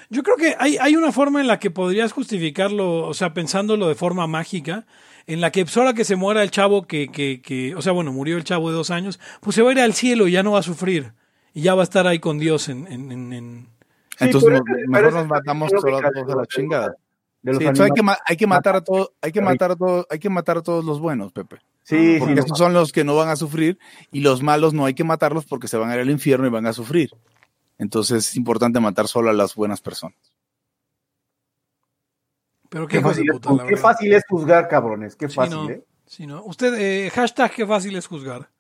Yo creo que hay, hay una forma en la que podrías justificarlo, o sea, pensándolo de forma mágica, en la que pues, ahora que se muera el chavo que, que, que, o sea, bueno, murió el chavo de dos años, pues se va a ir al cielo y ya no va a sufrir. Y ya va a estar ahí con Dios en... entonces pero no- ese- pero mejor nos matamos todos, lógica todos de a la chingada. Sí, hay que, hay matar a todos, hay que matar a todos, hay que matar a todos los buenos, Pepe. Sí, Porque sí, esos son los que no van a sufrir y los malos no hay que matarlos porque se van a ir al infierno y van a sufrir. Entonces es importante matar solo a las buenas personas. Pero qué Qué fácil, es, puta, qué fácil es juzgar, cabrones. Qué Sí, fácil, no, ¿eh? sí, no. Usted, eh, hashtag qué fácil es juzgar.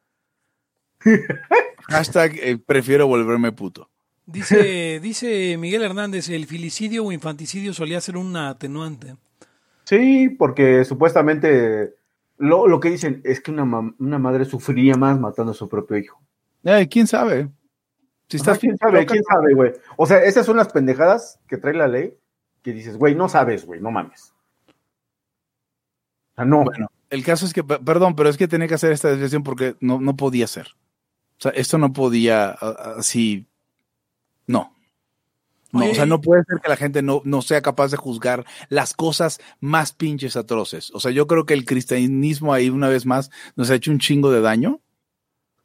Hashtag eh, prefiero volverme puto. Dice, dice Miguel Hernández, el filicidio o infanticidio solía ser una atenuante. Sí, porque supuestamente lo, lo que dicen es que una, una madre sufriría más matando a su propio hijo. Eh, ¿Quién sabe? Si Ajá, estás ¿Quién sabe? loca, ¿Quién sabe, güey? O sea, esas son las pendejadas que trae la ley que dices, güey, no sabes, güey, no mames. O sea, no. Bueno, el caso es que, pe- perdón, pero es que tenía que hacer esta desviación porque no, no podía ser. O sea, esto no podía así. No. No, Oye, o sea, no puede ser que la gente no, no sea capaz de juzgar las cosas más pinches atroces. O sea, yo creo que el cristianismo ahí una vez más nos ha hecho un chingo de daño.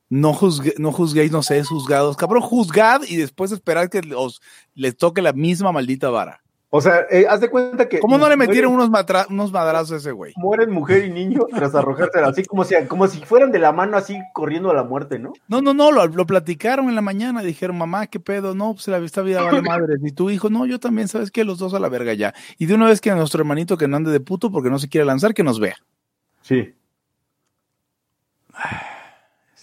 No, juzgue, no juzguéis, no seáis juzgados. Cabrón, juzgad y después esperad que os les toque la misma maldita vara. O sea, eh, haz de cuenta que. ¿Cómo no le mueren- metieron unos, matra- unos madrazos a ese güey? Mueren mujer y niño tras arrojársela así como si, como si fueran de la mano así corriendo a la muerte, ¿no? No, no, no, lo, lo platicaron en la mañana. Dijeron, mamá, ¿qué pedo? No, pues la esta vida vale madre. Y tu hijo, no, yo también, ¿sabes qué? Los dos a la verga ya. Y de una vez que a nuestro hermanito que no ande de puto porque no se quiere lanzar, que nos vea. Sí.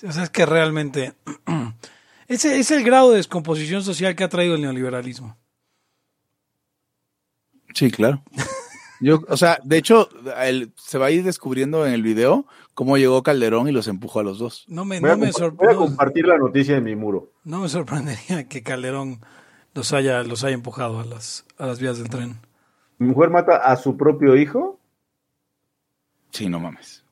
O sea, es que realmente ese es el grado de descomposición social que ha traído el neoliberalismo. Sí, claro. Yo, o sea, de hecho, el- se va a ir descubriendo en el video cómo llegó Calderón y los empujó a los dos. No me, Voy a, no me, compa- sor- voy a compartir la noticia en mi muro. no me sorprendería que Calderón los haya, los haya empujado a las, a las vías del tren. Mi mujer mata a su propio hijo. Sí, no mames.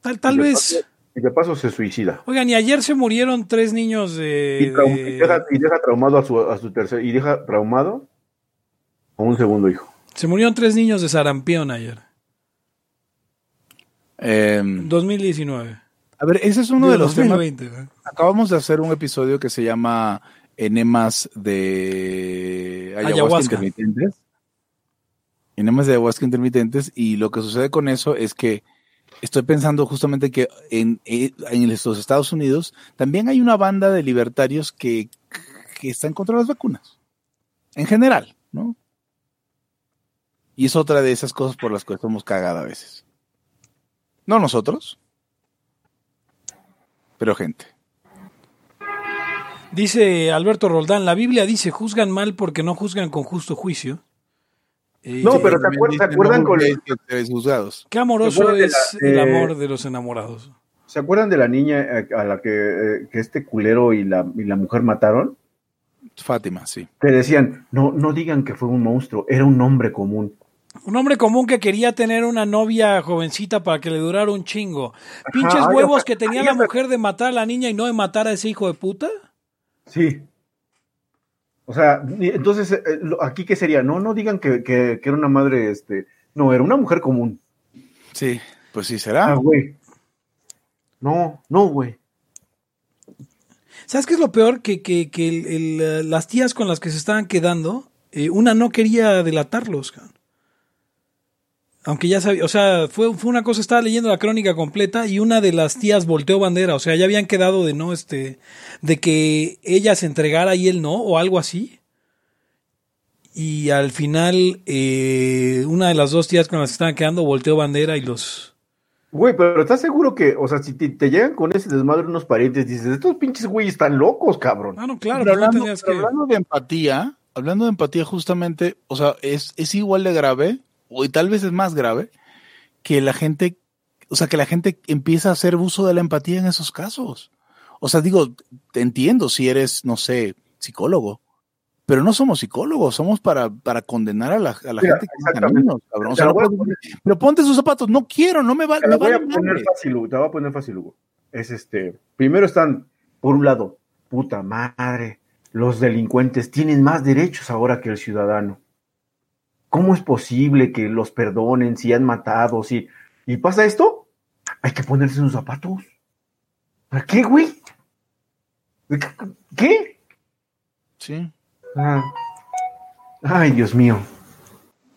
Tal, tal y de vez. paso- y de paso se suicida. Oigan, y ayer se murieron tres niños de. Y, traum- de- y deja, y deja traumado a su, a su tercer. Y deja traumado un segundo hijo. Se murieron tres niños de sarampión ayer. Eh, 2019. a ver, ese es uno de los temas. 2020. ¿eh? Acabamos de hacer un episodio que se llama Enemas de ayahuasca, Ayahuasca. intermitentes. Enemas de ayahuasca intermitentes. Y lo que sucede con eso es que estoy pensando justamente que en, en los Estados Unidos también hay una banda de libertarios que, que están contra las vacunas. En general, ¿no? Y es otra de esas cosas por las que estamos cagadas a veces. No nosotros, pero gente. Dice Alberto Roldán, la Biblia dice, juzgan mal porque no juzgan con justo juicio. Eh, No, pero ¿se También acuerdan, ¿se dicen, acuerdan no con- seréis juzgados. Qué amoroso ¿Se acuerdan de es la- el eh, amor de los enamorados. ¿Se acuerdan de la niña eh, a la que, que este culero y la, y la mujer mataron? Fátima, sí. Te decían, no, no digan que fue un monstruo, era un hombre común. Un hombre común que quería tener una novia jovencita para que le durara un chingo. Pinches huevos que tenía ay, la mujer de matar a la niña y no de matar a ese hijo de puta. Sí. O sea, entonces, eh, aquí qué sería, no, no digan que, que- que era una madre, este, no, era una mujer común. Sí, pues sí Ah, será. güey. No, no, güey. ¿Sabes qué es lo peor? Que, que, que el- el, las tías con las que se estaban quedando, eh, una no quería delatarlos. cabrón. Aunque ya sabía, o sea, fue, fue una cosa, estaba leyendo la crónica completa y una de las tías volteó bandera, o sea, ya habían quedado de no, este, de que ella se entregara y él no, o algo así. Y al final, eh, una de las dos tías con las que estaban quedando volteó bandera y los... Güey, pero ¿estás seguro que, o sea, si te, te llegan con ese desmadre unos parientes, dices, estos pinches güeyes están locos, cabrón? Ah, no, claro, Pero pues no hablando, tenías pero que... hablando de empatía, hablando de empatía justamente, o sea, es, es igual de grave, o y tal vez es más grave, que la gente, o sea, que la gente empieza a hacer uso de la empatía en esos casos. O sea, digo, te entiendo si eres, no sé, psicólogo, pero no somos psicólogos, somos para, para condenar a la, a la Mira, gente que niños, cabrón. O sea, no pero ponte sus zapatos, no quiero, no me va, Te voy a vale poner fácil, te voy a poner fácil, Hugo. Es este, primero están, por un lado, puta madre, los delincuentes tienen más derechos ahora que el ciudadano. ¿Cómo es posible que los perdonen si han matado? Si... ¿Y pasa esto? Hay que ponerse sus zapatos. ¿Para qué, güey? ¿Qué? Sí. Ah. Ay, Dios mío.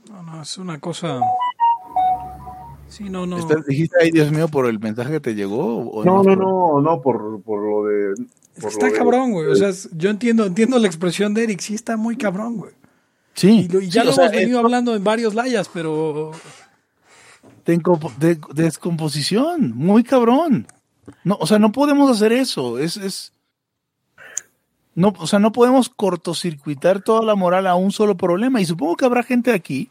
No, no, es una cosa... Sí, no, no. ¿Estás- ¿Dijiste, ay Dios mío, por el mensaje que te llegó? o No, no, por- no, no, por, por lo de... por Está lo de- cabrón, güey. O sea, yo entiendo, entiendo la expresión de Eric, sí está muy cabrón, güey. Sí. Y, ya sí, lo sea, hemos venido es- hablando en varios layas, pero de, incompo- de- de descomposición, muy cabrón. No, o sea, no podemos hacer eso. Es, es, no, o sea, no podemos cortocircuitar toda la moral a un solo problema. Y supongo que habrá gente aquí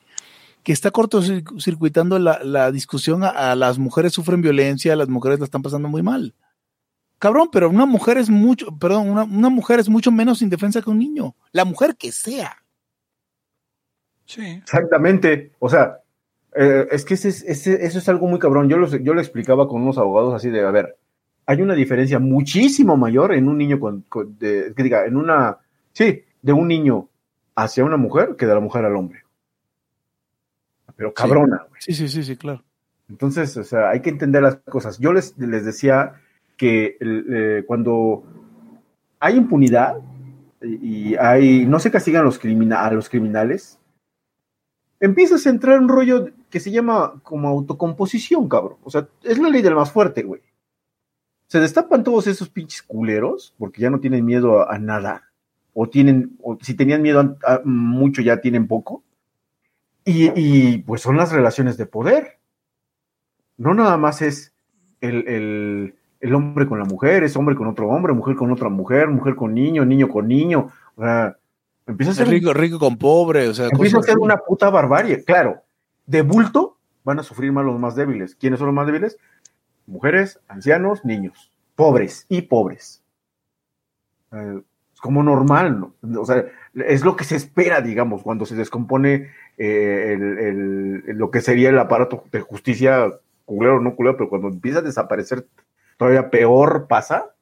que está cortocircuitando la, la discusión a, a las mujeres sufren violencia, las mujeres la están pasando muy mal. Cabrón, pero una mujer es mucho, perdón, una, una mujer es mucho menos indefensa que un niño. La mujer que sea. Sí. Exactamente. O sea, eh, es que ese es- ese- eso es algo muy cabrón. Yo lo, yo lo explicaba con unos abogados así de, a ver, hay una diferencia muchísimo mayor en un niño con, con- de- que diga, en una, sí, de un niño hacia una mujer que de la mujer al hombre. Pero cabrona, güey. Sí, sí, sí, sí, claro. Entonces, o sea, hay que entender las cosas. Yo les, les decía que eh, cuando hay impunidad y hay, no se castigan los crimina- a los criminales, empiezas a entrar en un rollo que se llama como autocomposición, cabrón. O sea, es la ley del más fuerte, güey. Se destapan todos esos pinches culeros porque ya no tienen miedo a, nada. O tienen, o si tenían miedo mucho, ya tienen poco. Y, y, pues son las relaciones de poder. No nada más es el, el, el hombre con la mujer, es hombre con otro hombre, mujer con otra mujer, mujer con niño, niño con niño. O sea, empieza a ser, Rico, rico con pobre, o sea, empieza a ser una puta barbarie. Claro, de bulto van a sufrir más los más débiles. ¿Quiénes son los más débiles? Mujeres, ancianos, niños, pobres y pobres. Eh, es como normal, ¿no? O sea, es lo que se espera, digamos, cuando se descompone eh, el- el- lo que sería el aparato de justicia, culero o no culero, pero cuando empieza a desaparecer, todavía peor pasa.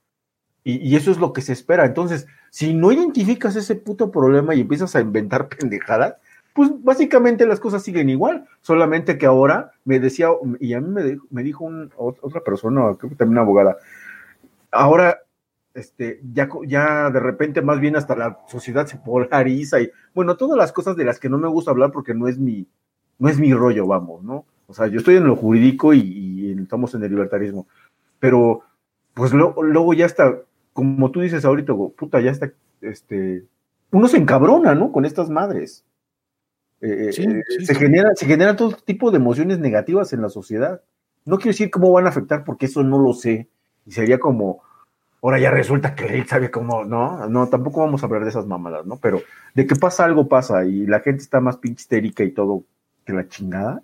Y, eso es lo que se espera. Entonces, si no identificas ese puto problema y empiezas a inventar pendejadas, pues básicamente las cosas siguen igual. Solamente que ahora me decía, y a mí me dijo, me dijo otra persona, creo que también una abogada, ahora este, ya, ya de repente más bien hasta la sociedad se polariza y bueno, todas las cosas de las que no me gusta hablar porque no es mi, no es mi rollo, vamos, ¿no? O sea, yo estoy en lo jurídico y, estamos en el libertarismo, pero pues luego ya está, como tú dices ahorita, puta, ya está, este, uno se encabrona, ¿no? Con estas madres. Eh, Sí, eh, sí, se, sí. genera, se generan todo tipo de emociones negativas en la sociedad. No quiero decir cómo van a afectar porque eso no lo sé. Y sería como, ahora ya resulta que Eric sabe cómo, no, no, tampoco vamos a hablar de esas mamadas, ¿no? Pero de que pasa algo, pasa y la gente está más pinche histérica y todo que la chingada.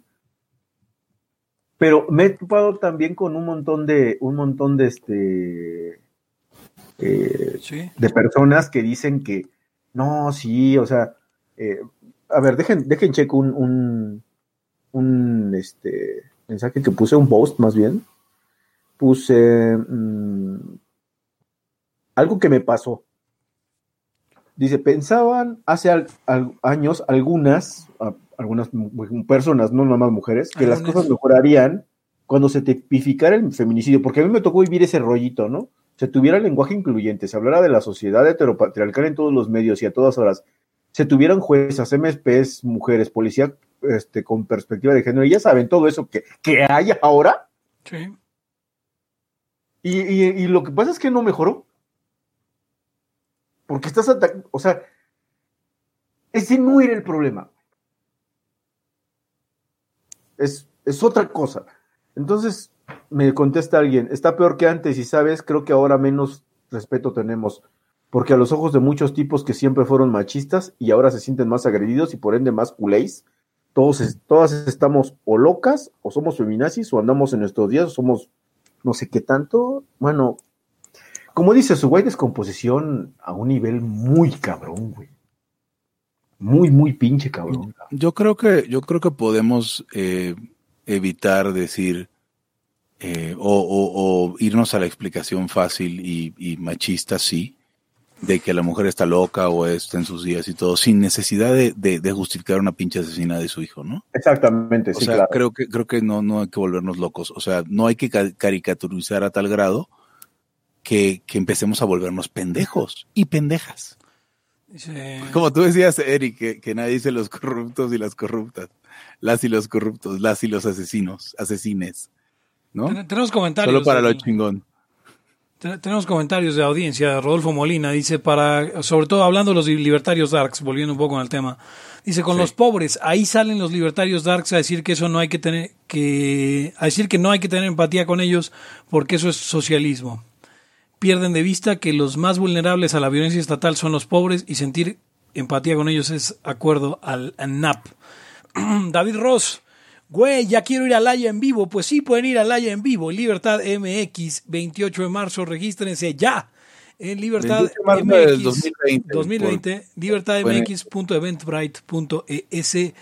Pero me he topado también con un montón de, un montón de este, eh, Sí. de personas que dicen que no, sí, o sea, eh, a ver, dejen, dejen checo un, un, un este, mensaje que puse, un post más bien. Puse mm, algo que me pasó. Dice, pensaban hace al- al- años algunas, a- algunas personas, no nomás mujeres, que las cosas mejorarían cuando se tipificara el feminicidio, porque a mí me tocó vivir ese rollito, ¿no? Se tuviera lenguaje incluyente, se hablara de la sociedad heteropatriarcal en todos los medios y a todas horas, se tuvieran juezas, MSPs, mujeres, policía este, con perspectiva de género, y ya saben todo eso que, que hay ahora, Sí. y, y- y lo que pasa es que no mejoró. Porque estás atacando, o sea, ese no era el problema. Es, es otra cosa. Entonces, me contesta alguien, está peor que antes y sabes, creo que ahora menos respeto tenemos. Porque a los ojos de muchos tipos que siempre fueron machistas y ahora se sienten más agredidos y por ende más culéis, todos, todas estamos o locas, o somos feminazis, o andamos en nuestros días, o somos no sé qué tanto. Bueno, como dice su güey, descomposición a un nivel muy cabrón, güey. Muy, muy pinche cabrón. Yo creo que, yo creo que podemos eh, evitar decir eh, o, o- o irnos a la explicación fácil y, y machista, sí, de que la mujer está loca o está en sus días y todo, sin necesidad de, de- de justificar una pinche asesina de su hijo, ¿no? Exactamente, O sí, sea, claro. creo que, creo que no, no hay que volvernos locos. O sea, no hay que ca- caricaturizar a tal grado que, que empecemos a volvernos pendejos y pendejas. Como tú decías, Eric, que, que nadie dice los corruptos y las corruptas. Las y los corruptos, las y los asesinos, asesines. ¿No? ten- tenemos comentarios. Solo para lo chingón. Ten- Tenemos comentarios de audiencia. Rodolfo Molina dice, para, sobre todo hablando de los libertarios darks, volviendo un poco al tema, dice, con los pobres, ahí salen los libertarios darks a decir que eso no hay que tener, que, a decir que no hay que tener empatía con ellos porque eso es socialismo. Pierden de vista que los más vulnerables a la violencia estatal son los pobres y sentir empatía con ellos es acuerdo al NAP. David Ross, güey, ya quiero ir a Laya en vivo. Pues sí, pueden ir a Laya en vivo. Libertad MX, 28 de marzo, regístrense ya. En Libertad 28 de marzo del MX 2020, 2020, Bueno. libertadmx.eventbrite.es.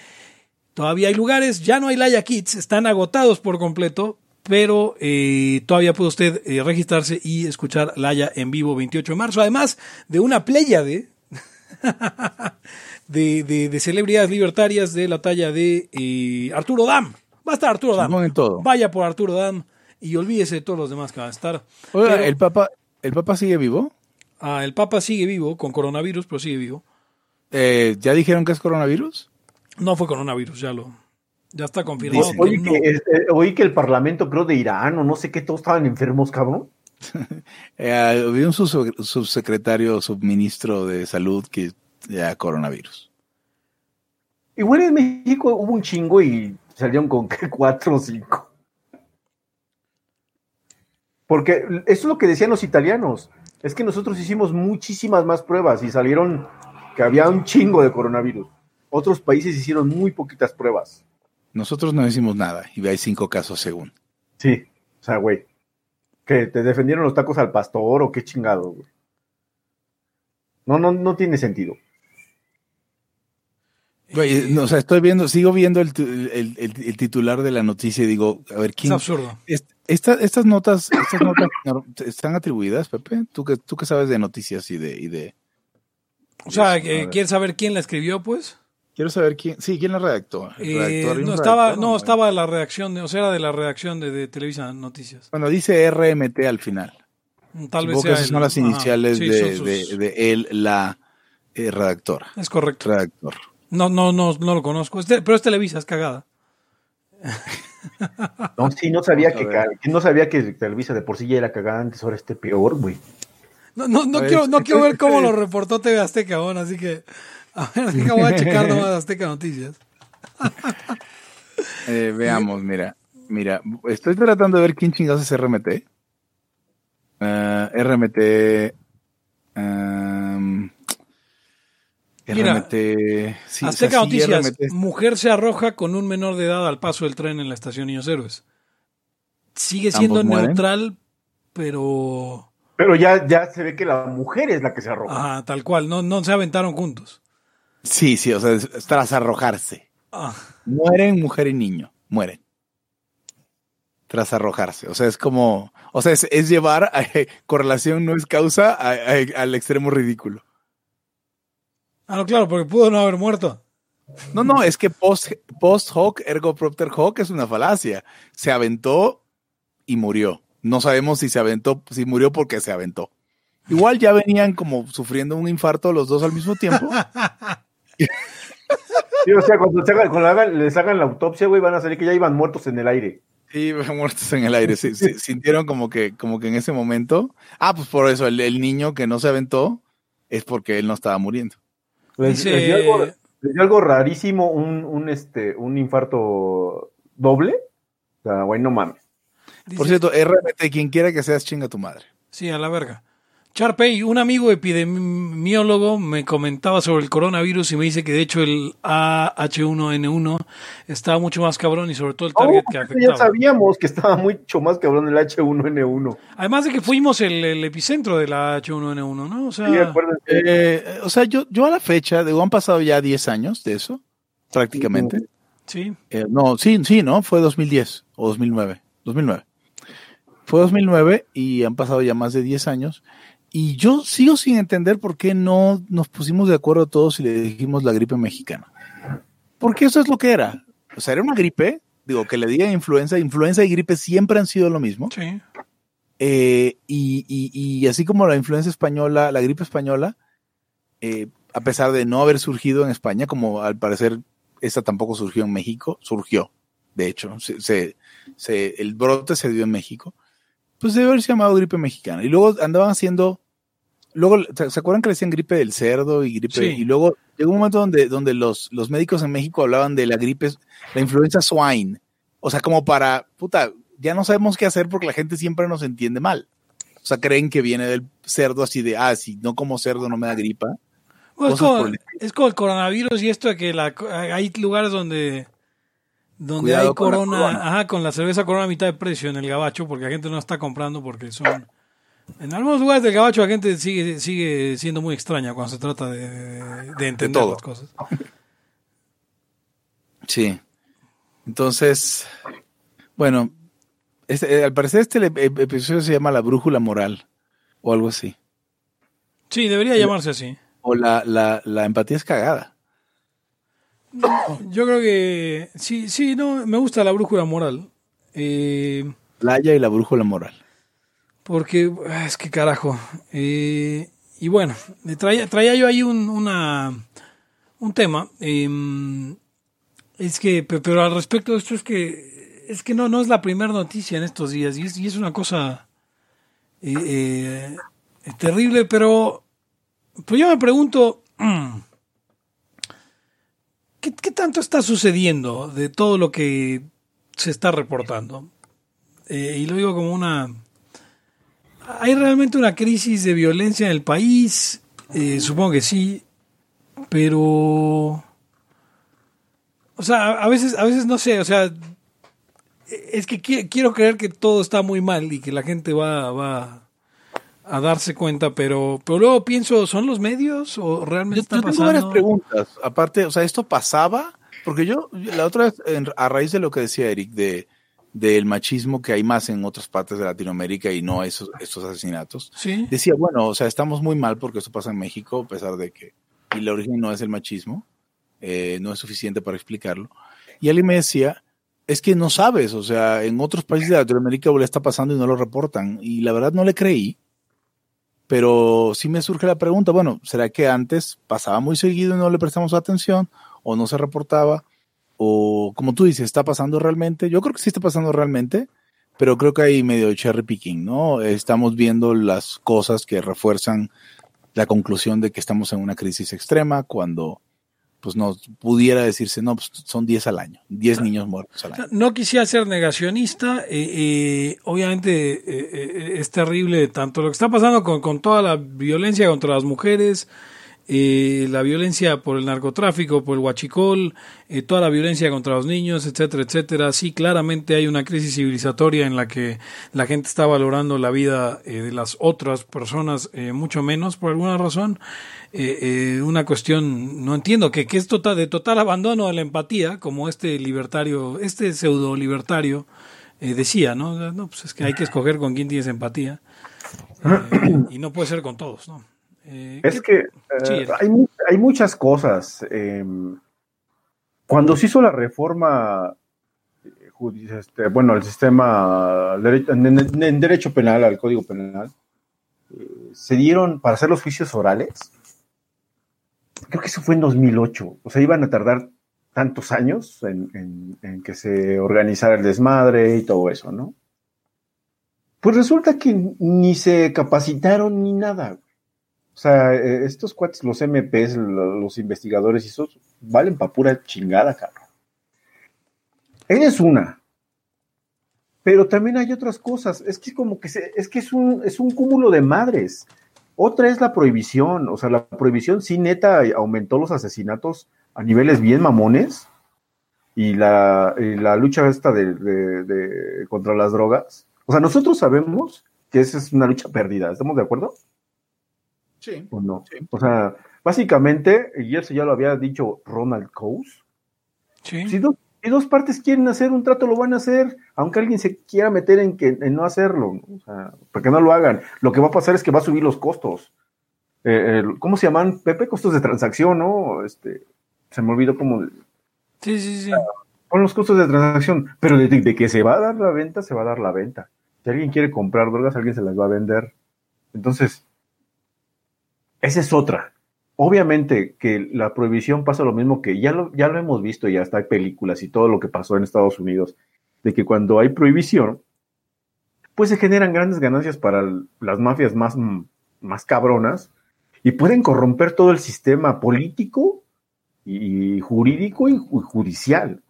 Todavía hay lugares, ya no hay Laya Kids, están agotados por completo, pero eh, todavía puede usted eh, registrarse y escuchar Laya en vivo 28 de marzo, además de una pléyade de, de, de celebridades libertarias de la talla de eh, Arturo Dam. Va a estar Arturo Dam. Chingón en todo. Vaya por Arturo Dam y olvídese de todos los demás que van a estar. Oiga, Pero- ¿el Papa, ¿el Papa sigue vivo? Ah, el Papa sigue vivo con coronavirus, pero sigue vivo. Eh, ¿Ya dijeron que es coronavirus? No fue coronavirus, ya lo. Ya está confirmado. Dicen. que Oye, no. que, este, oí que el parlamento, creo, de Irán o no sé qué, todos estaban enfermos, cabrón. Eh, había un subse- subsecretario, subministro de salud que ya coronavirus. Igual en México hubo un chingo y salieron con cuatro o cinco. Porque eso es lo que decían los italianos. Es que nosotros hicimos muchísimas más pruebas y salieron que había un chingo de coronavirus. Otros países hicieron muy poquitas pruebas. Nosotros no hicimos nada y hay cinco casos según. Sí, o sea, güey. Que te defendieron los tacos al pastor o qué chingado, güey. No, no, no tiene sentido. Güey, no, o sea, estoy viendo, sigo viendo el, el- el- el titular de la noticia y digo, a ver, Es ¿quién? absurdo. Est- esta- estas notas, estas notas están atribuidas, Pepe. ¿Tú que, tú que sabes de noticias y de, y de. O sea, eh. ¿quieres saber quién la escribió, pues? Quiero saber quién, sí, quién la redactó. ¿El Eh, no estaba, redactor? no estaba la redacción, de, o sea, era de la redacción de, de Televisa Noticias. Bueno, dice RMT al final. Tal vez sea que esas él. son las iniciales sí, de, son sus- de- de él, la eh, redactora. Es correcto. Redactor. No, no, no, no lo conozco. Pero es Televisa, es cagada. No, sí, no sabía que, no sabía que Televisa de por sí ya era cagada antes, ahora este peor, güey. No, no, no ver, quiero, no quiero ver cómo lo reportó TV Azteca, bueno, así que a ver, deja, voy a checar nomás Azteca Noticias. Eh, veamos, mira. Mira, estoy tratando de ver quién chingados es RMT. Ah, RMT. um, Mira, RMT. sí, o Azteca sea, sí, Noticias, RMT. mujer se arroja con un menor de edad al paso del tren en la estación Niños Héroes. Sigue siendo neutral, pero Pero ya, ya se ve que la mujer es la que se arroja. ajá, tal cual, no, no se aventaron juntos. Sí, sí, o sea, tras arrojarse. Ah, Mueren mujer y niño. Mueren. Tras arrojarse. O sea, es como. O sea, es, es llevar. a- correlación no es causa a- a- al extremo ridículo. Ah, no, claro, porque pudo no haber muerto. No, no, es que post, post hoc, ergo propter hoc es una falacia. Se aventó y murió. No sabemos si se aventó, si murió porque se aventó. Igual ya venían como sufriendo un infarto los dos al mismo tiempo. Sí, o sea, cuando, se hagan- cuando hagan- les hagan la autopsia, güey, van a salir que ya iban muertos en el aire. Sí, muertos en el aire. Sí, sí, sintieron como que, como que en ese momento. Ah, pues por eso, el, el niño que no se aventó es porque él no estaba muriendo. Les, Dice- les dio algo, les dio algo rarísimo, un, un, este, un infarto doble. O sea, güey, no mames. Por cierto, RMT, quien quiera que seas, chinga tu madre. Sí, a la verga. Charpey, un amigo epidemiólogo me comentaba sobre el coronavirus y me dice que de hecho el AH1N1 estaba mucho más cabrón y sobre todo el target Oh, que ya afectaba. sabíamos que estaba mucho más cabrón el H1N1. Además de que fuimos el, el epicentro del AH1N1, ¿no? O sea, Sí, acuérdense. Eh, o sea, yo, yo a la fecha, digo, han pasado ya 10 años de eso, prácticamente. sí. Eh, no, sí, sí, ¿no? Fue 2010 o 2009. 2009. Fue 2009 y han pasado ya más de 10 años. Y yo sigo sin entender por qué no nos pusimos de acuerdo todos y le dijimos la gripe mexicana. Porque eso es lo que era. O sea, era una gripe, digo, que le digan influenza. Influenza y gripe siempre han sido lo mismo. Sí. Eh, y, y- y así como la influenza española, la gripe española, eh, a pesar de no haber surgido en España, como al parecer esta tampoco surgió en México, surgió, de hecho, se, se- se- el brote se dio en México, pues debe haberse llamado gripe mexicana. Y luego andaban haciendo, luego, ¿se acuerdan que le decían gripe del cerdo y gripe? Sí. Y luego llegó un momento donde, donde los, los médicos en México hablaban de la gripe, la influenza swine. O sea, como para, puta, ya no sabemos qué hacer porque la gente siempre nos entiende mal. O sea, creen que viene del cerdo así de, ah, si no como cerdo no me da gripa. Bueno, es, como, el es como el coronavirus y esto de que la, hay lugares donde donde Cuidado hay con corona, corona. ajá, con la cerveza corona a mitad de precio en el gabacho porque la gente no está comprando porque son en algunos lugares del gabacho la gente sigue sigue siendo muy extraña cuando se trata de, de entender todo. las cosas. Sí. Entonces, bueno, este, eh, al parecer este episodio se llama La Brújula Moral o algo así. Sí, debería llamarse así. o la, la, la empatía es cagada. Yo creo que sí, sí, no, me gusta la brújula moral. Eh, Playa y la brújula moral. Porque ah, es que carajo. Eh, y bueno, eh, traía, traía yo ahí un, una, un tema. eh, es que, pe- pero al respecto de esto es que es que no, no es la primera noticia en estos días y es, y es una cosa eh, eh, terrible, pero pues yo me pregunto, ¿qué, tanto está sucediendo de todo lo que se está reportando? Y lo digo como una... ¿Hay realmente una crisis de violencia en el país? Eh, supongo que sí, pero... O sea, a veces, a veces no sé, o sea, es que qui- quiero creer que todo está muy mal y que la gente va, va a darse cuenta, pero, pero luego pienso, ¿son los medios o realmente Yo, está yo tengo pasando? varias preguntas. Aparte, o sea, esto pasaba, porque yo, la otra vez, en- a raíz de lo que decía Eric, de del machismo que hay más en otras partes de Latinoamérica y no esos, estos asesinatos, Sí, decía, bueno, o sea, estamos muy mal porque esto pasa en México, a pesar de que, y la origen no es el machismo, eh, no es suficiente para explicarlo. Y alguien me decía, es que no sabes, o sea, en otros países de Latinoamérica le está pasando y no lo reportan. Y la verdad no le creí, pero sí me surge la pregunta, bueno, ¿será que antes pasaba muy seguido y no le prestamos atención o no se reportaba? O como tú dices, ¿está pasando realmente? Yo creo que sí está pasando realmente, pero creo que hay medio cherry picking, ¿no? Estamos viendo las cosas que refuerzan la conclusión de que estamos en una crisis extrema cuando pues no pudiera decirse, no, pues son 10 al año, 10 niños muertos al año. No quisiera ser negacionista, eh, eh, obviamente eh, eh, es terrible tanto lo que está pasando con, con toda la violencia contra las mujeres, eh, la violencia por el narcotráfico, por el huachicol, eh, toda la violencia contra los niños, etcétera, etcétera. Sí, claramente hay una crisis civilizatoria en la que la gente está valorando la vida eh, de las otras personas eh, mucho menos por alguna razón. Eh, una cuestión, no entiendo, que, que es total, de total abandono de la empatía, como este libertario, este pseudo libertario decía, ¿no? No, pues es que hay que escoger con quién tienes empatía. Y no puede ser con todos, ¿no? Eh, Es ¿qué- que eh, Sí, hay, hay muchas cosas. eh, cuando se hizo la reforma, eh, este, bueno, el sistema en, en- en derecho penal, al Código Penal, se dieron para hacer los juicios orales. Creo que eso fue en 2008. O sea, iban a tardar tantos años en que se organizara el desmadre y todo eso, ¿no? Pues resulta que ni se capacitaron ni nada. O sea, eh, estos cuates, los MPs, lo- los investigadores y esos, valen pa' pura chingada, cabrón. Ella es una. Pero también hay otras cosas. Es que como que se- es que es un, es un cúmulo de madres. Otra es la prohibición. O sea, la prohibición sí neta aumentó los asesinatos a niveles bien mamones. Y la, la lucha esta de- de- contra las drogas. O sea, nosotros sabemos que esa es una lucha perdida. ¿Estamos de acuerdo? Sí. ¿O no? Sí. O sea, básicamente, y eso ya lo había dicho Ronald Coase, sí. si dos, si dos partes quieren hacer un trato, lo van a hacer, aunque alguien se quiera meter en, que, en no hacerlo, ¿no? o sea, para que no lo hagan. Lo que va a pasar es que va a subir los costos. Eh, ¿Cómo se llaman, Pepe? Costos de transacción, ¿no? Este, se me olvidó cómo... Sí, sí, sí. Son los costos de transacción, pero de, de que se va a dar la venta, se va a dar la venta. Si alguien quiere comprar drogas, alguien se las va a vender. Entonces, esa es otra. Obviamente que la prohibición pasa lo mismo que ya lo, ya lo hemos visto, ya hasta hay películas y todo lo que pasó en Estados Unidos, de que cuando hay prohibición, pues se generan grandes ganancias para las mafias más, más cabronas y pueden corromper todo el sistema político y jurídico y ju- judicial.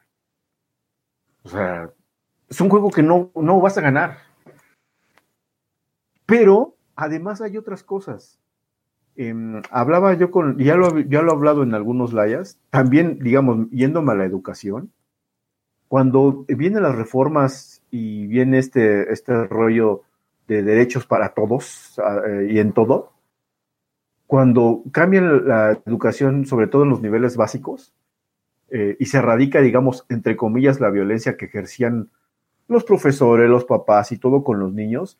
O sea, es un juego que no, no vas a ganar. Pero además hay otras cosas. Em, hablaba yo con, ya lo, ya lo he hablado en algunos layas, también, digamos, yéndome a la educación, cuando vienen las reformas y viene este, este rollo de derechos para todos ah, eh, y en todo, cuando cambia la educación, sobre todo en los niveles básicos, eh, y se erradica, digamos, entre comillas, la violencia que ejercían los profesores, los papás y todo con los niños,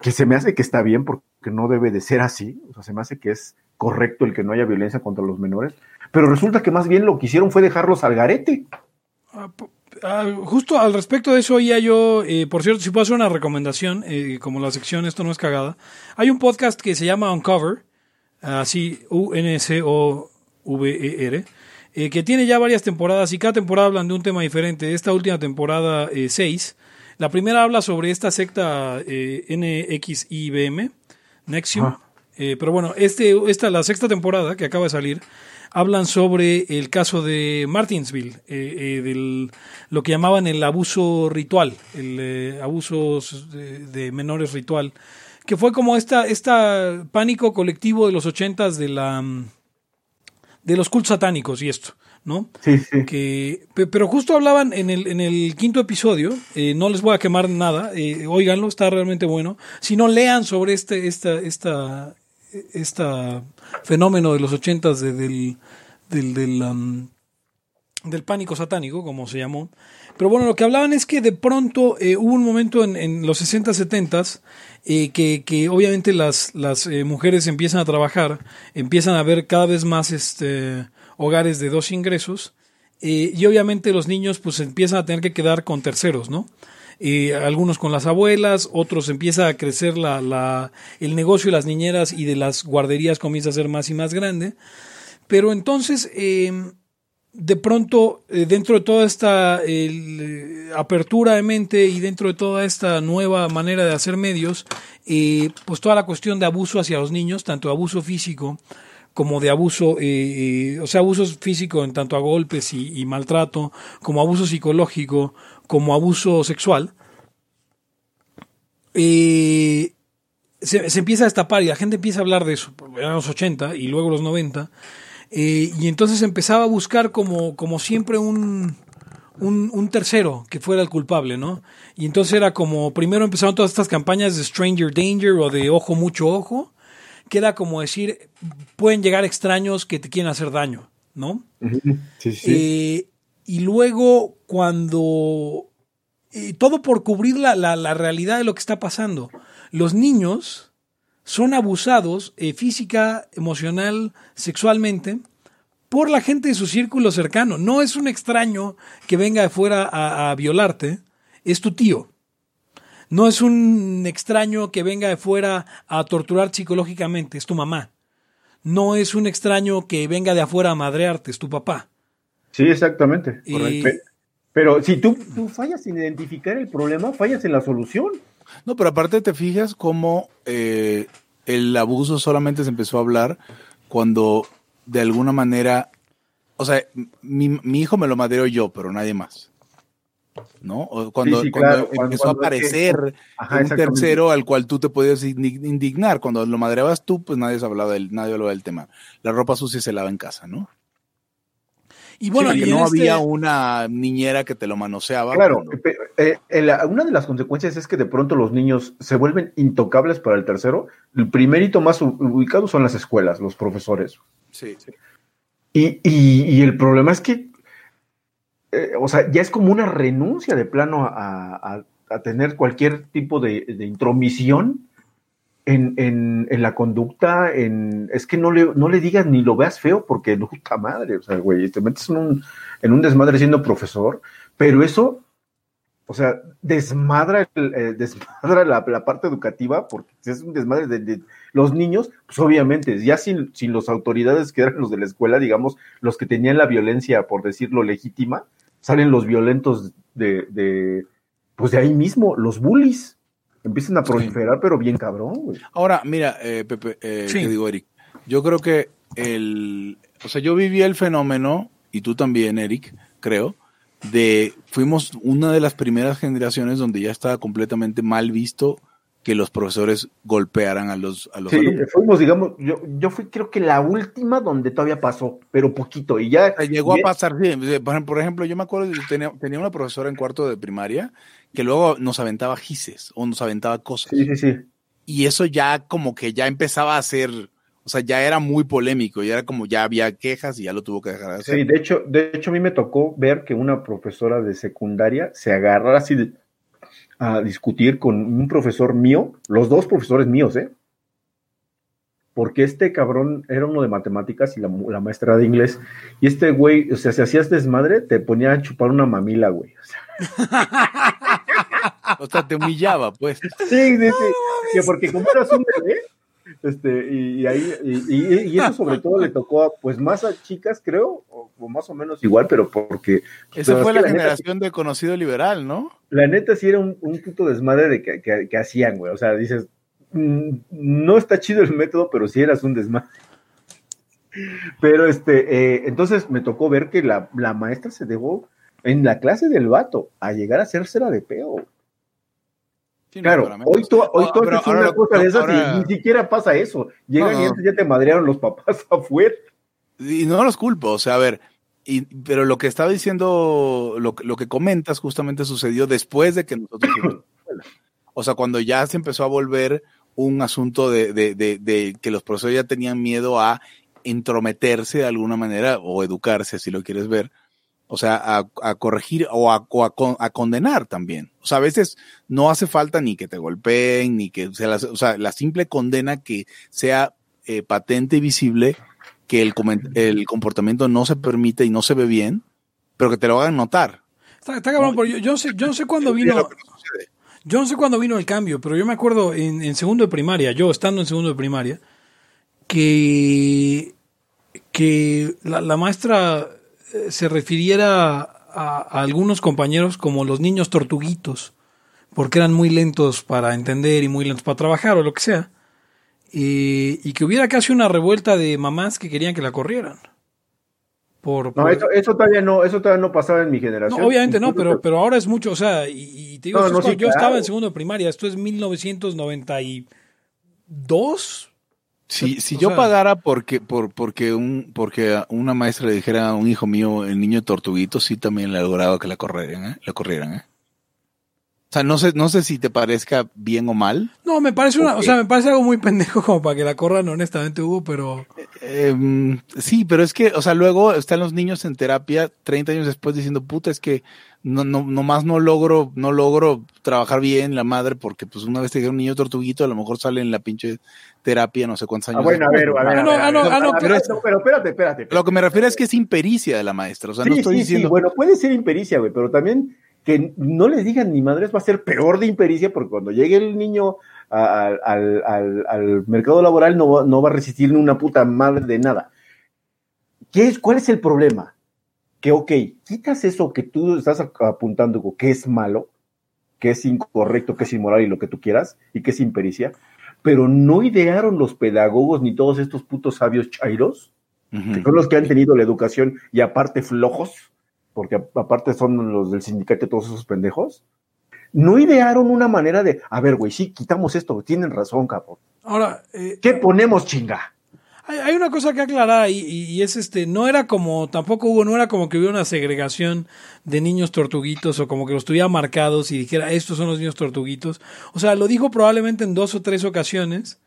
que se me hace que está bien porque no debe de ser así, o sea, se me hace que es correcto el que no haya violencia contra los menores, pero resulta que más bien lo que hicieron fue dejarlos al garete. Ah, ah, justo al respecto de eso oía yo, eh, por cierto, si puedo hacer una recomendación, eh, como la sección Esto no es cagada, hay un podcast que se llama Uncover, así U-N-C-O-V-E-R, eh, que tiene ya varias temporadas y cada temporada hablan de un tema diferente. Esta última temporada 6, la primera habla sobre esta secta eh, NXIBM, Nexium. Ajá. Eh, pero bueno, este, esta, la sexta temporada que acaba de salir, hablan sobre el caso de Martinsville, eh, eh, del lo que llamaban el abuso ritual, el eh, abuso de, de menores ritual, que fue como esta, esta pánico colectivo de los ochentas de la mm, de los cultos satánicos y esto, ¿no? Sí, sí. que pe- pero justo hablaban en el, en el quinto episodio eh, no les voy a quemar nada eh, óiganlo está realmente bueno si no lean sobre este esta esta esta fenómeno de los ochentas de- del del del, um, del pánico satánico como se llamó pero bueno lo que hablaban es que de pronto eh, hubo un momento en, en los 60 70 eh, que, que obviamente las, las eh, mujeres empiezan a trabajar, empiezan a ver cada vez más este, hogares de dos ingresos eh, y obviamente los niños pues empiezan a tener que quedar con terceros, ¿no? Eh, algunos con las abuelas, otros empieza a crecer la, el negocio de las niñeras y de las guarderías comienza a ser más y más grande. Pero entonces, eh, de pronto, eh, dentro de toda esta apertura de mente y dentro de toda esta nueva manera de hacer medios, pues toda la cuestión de abuso hacia los niños, tanto abuso físico como de abuso, eh, eh, o sea, abuso físico en tanto a golpes y, maltrato, como abuso psicológico, como abuso sexual, eh, se, empieza a destapar y la gente empieza a hablar de eso, en los 80 y luego los 90, eh, y entonces empezaba a buscar como, como siempre un, un tercero que fuera el culpable, ¿no? Y entonces era como, primero empezaron todas estas campañas de Stranger Danger o de Ojo, mucho ojo, que era como decir, pueden llegar extraños que te quieren hacer daño, ¿no? Sí, sí. Eh, y luego cuando... eh, todo por cubrir la, la, la realidad de lo que está pasando. Los niños son abusados eh, física, emocional, sexualmente por la gente de su círculo cercano. No es un extraño que venga de fuera a, a violarte, es tu tío. No es un extraño que venga de fuera a torturar psicológicamente, es tu mamá. No es un extraño que venga de afuera a madrearte, es tu papá. Sí, exactamente. Y- Pero si tú, tú fallas en identificar el problema, fallas en la solución. No, pero aparte te fijas cómo eh, el abuso solamente se empezó a hablar cuando de alguna manera, o sea, mi, mi hijo me lo madreó yo, pero nadie más. ¿No? O cuando, Sí, sí, cuando claro, cuando- empezó cuando a es que- aparecer Ajá, un tercero al cual tú te podías indi- indignar. Cuando lo madreabas tú, pues nadie se hablaba del, nadie hablaba del tema. La ropa sucia se lava en casa, ¿no? Y bueno, Sí, y no este- había una niñera que te lo manoseaba. Claro, cuando- eh, eh, la- una de las consecuencias es que de pronto los niños se vuelven intocables para el tercero. El primer hito más ubicado son las escuelas, los profesores. sí, sí. Y, y- y el problema es que, eh, o sea, ya es como una renuncia de plano a, a- tener cualquier tipo de, de intromisión en, en- en la conducta. En, es que no le, no le digas ni lo veas feo porque no puta madre, o sea, güey, te metes en un, en un desmadre siendo profesor, pero eso, o sea, desmadra, el- eh, desmadra la, la parte educativa porque es un desmadre de, de- los niños, pues obviamente, ya sin, sin las autoridades que eran los de la escuela, digamos, los que tenían la violencia, por decirlo, legítima, salen los violentos de, de pues de ahí mismo, los bullies. Empiezan a proliferar, pero bien cabrón, güey. Ahora, mira, eh, Pepe, eh, Sí. te digo, Eric, yo creo que el, o sea, yo viví el fenómeno, y tú también, Eric, creo, de, fuimos una de las primeras generaciones donde ya estaba completamente mal visto que los profesores golpearan a los, a los Sí, alumnos. fuimos, digamos, yo, yo fui creo que la última donde todavía pasó, pero poquito, y ya... Sea, Llegó a y- pasar, sí, por ejemplo- yo me acuerdo, tenía, tenía una profesora en cuarto de primaria que luego nos aventaba gises o nos aventaba cosas. Sí, sí, sí. y eso ya como que ya empezaba a ser, o sea, ya era muy polémico, ya era como ya había quejas y ya lo tuvo que dejar de hacer. Sí, de hecho, de hecho a mí me tocó ver que una profesora de secundaria se agarrara así de, a discutir con un profesor mío, los dos profesores míos, ¿eh? Porque este cabrón era uno de matemáticas y la, la maestra de inglés. Y este güey, o sea, si hacías desmadre, te ponía a chupar una mamila, güey. O sea, O sea, te humillaba, pues. sí, sí, sí. Que porque como eras un bebé, este, y, y ahí, y, y- y eso sobre todo le tocó a, pues más a chicas, creo, o, o más o menos igual, pero porque Esa fue la neta, generación de conocido liberal, ¿no? la neta sí era un, un puto desmadre de que, que- que hacían, güey. O sea, dices, mm, no está chido el método, pero sí eras un desmadre. Pero este, eh, entonces me tocó ver que la, la maestra se dejó en la clase del vato a llegar a hacérsela de peo. Sí, Claro, hoy tú, hoy Ah, tú haces una cosa de esas ahora- y ni siquiera pasa eso. Llegan No, y antes ya te madrearon los papás afuera. Y no los culpo, o sea, a ver, y, pero lo que estaba diciendo, lo, que- lo que comentas justamente sucedió después de que nosotros fuimos a la escuela. O sea, cuando ya se empezó a volver un asunto de, de, de, de que los profesores ya tenían miedo a entrometerse de alguna manera o educarse, si lo quieres ver. O sea, a, a corregir o, a, o a con- a condenar también. O sea, a veces no hace falta ni que te golpeen, ni que se las, o sea, la simple condena que sea eh, patente y visible que el, el comportamiento no se permite y no se ve bien, pero que te lo hagan notar. Está, está cabrón, pero yo, sé, yo no sé cuándo vino. Yo no sé cuándo vino el cambio, pero yo me acuerdo en, en segundo de primaria, yo estando en segundo de primaria, que, que la, la maestra se refiriera a, a algunos compañeros como los niños tortuguitos, porque eran muy lentos para entender y muy lentos para trabajar o lo que sea, y, y que hubiera casi una revuelta de mamás que querían que la corrieran. Por, No, por- eso, eso todavía no, eso todavía no pasaba en mi generación. no, obviamente no, pero, pero ahora es mucho, o sea, y, y te digo, No, no, sí, yo claro. estaba en segundo de primaria, esto es 1992. Si, si yo sea- pagara porque, por, porque, un, porque una maestra le dijera a un hijo mío, el niño tortuguito, sí también le lograba que la corrieran, ¿eh? La corrieran, ¿eh? O sea, no sé, no sé si te parezca bien o mal. No, me parece una, o sea, me parece algo muy pendejo como para que la corran, honestamente, Hugo, pero Eh, sí, pero es que, o sea, luego están los niños en terapia 30 años después diciendo, puta, es que no, no, nomás no logro, no logro trabajar bien la madre porque pues una vez te dijeron un niño tortuguito, a lo mejor sale en la pinche terapia no sé cuántos años. Ah, bueno, a ver, a ver. Ah, no, ah, no, ah, no, pero- no, espérate, espérate. Lo que me refiero es que es impericia de la maestra, o sea, no Sí, estoy sí, diciendo... sí, bueno, puede ser impericia, güey, pero también que no les digan ni madres va a ser peor de impericia porque cuando llegue el niño al, al- al- al mercado laboral no va, no va a resistir ni una puta madre de nada. ¿Qué es, ¿Cuál es el problema? Que, ok, quitas eso que tú estás apuntando, que es malo, que es incorrecto, que es inmoral y lo que tú quieras, y que es impericia, pero no idearon los pedagogos ni todos estos putos sabios chairos que son los que han tenido la educación y aparte flojos, porque aparte son los del sindicato todos esos pendejos, no idearon una manera de, a ver, güey, sí, quitamos esto, tienen razón, cabrón. ahora, eh, ¿Qué ponemos, chinga? hay, hay una cosa que aclarar y, y es este, no era como, tampoco Hugo, no era como que hubiera una segregación de niños tortuguitos o como que los tuviera marcados y dijera, estos son los niños tortuguitos. O sea, lo dijo probablemente en dos o tres ocasiones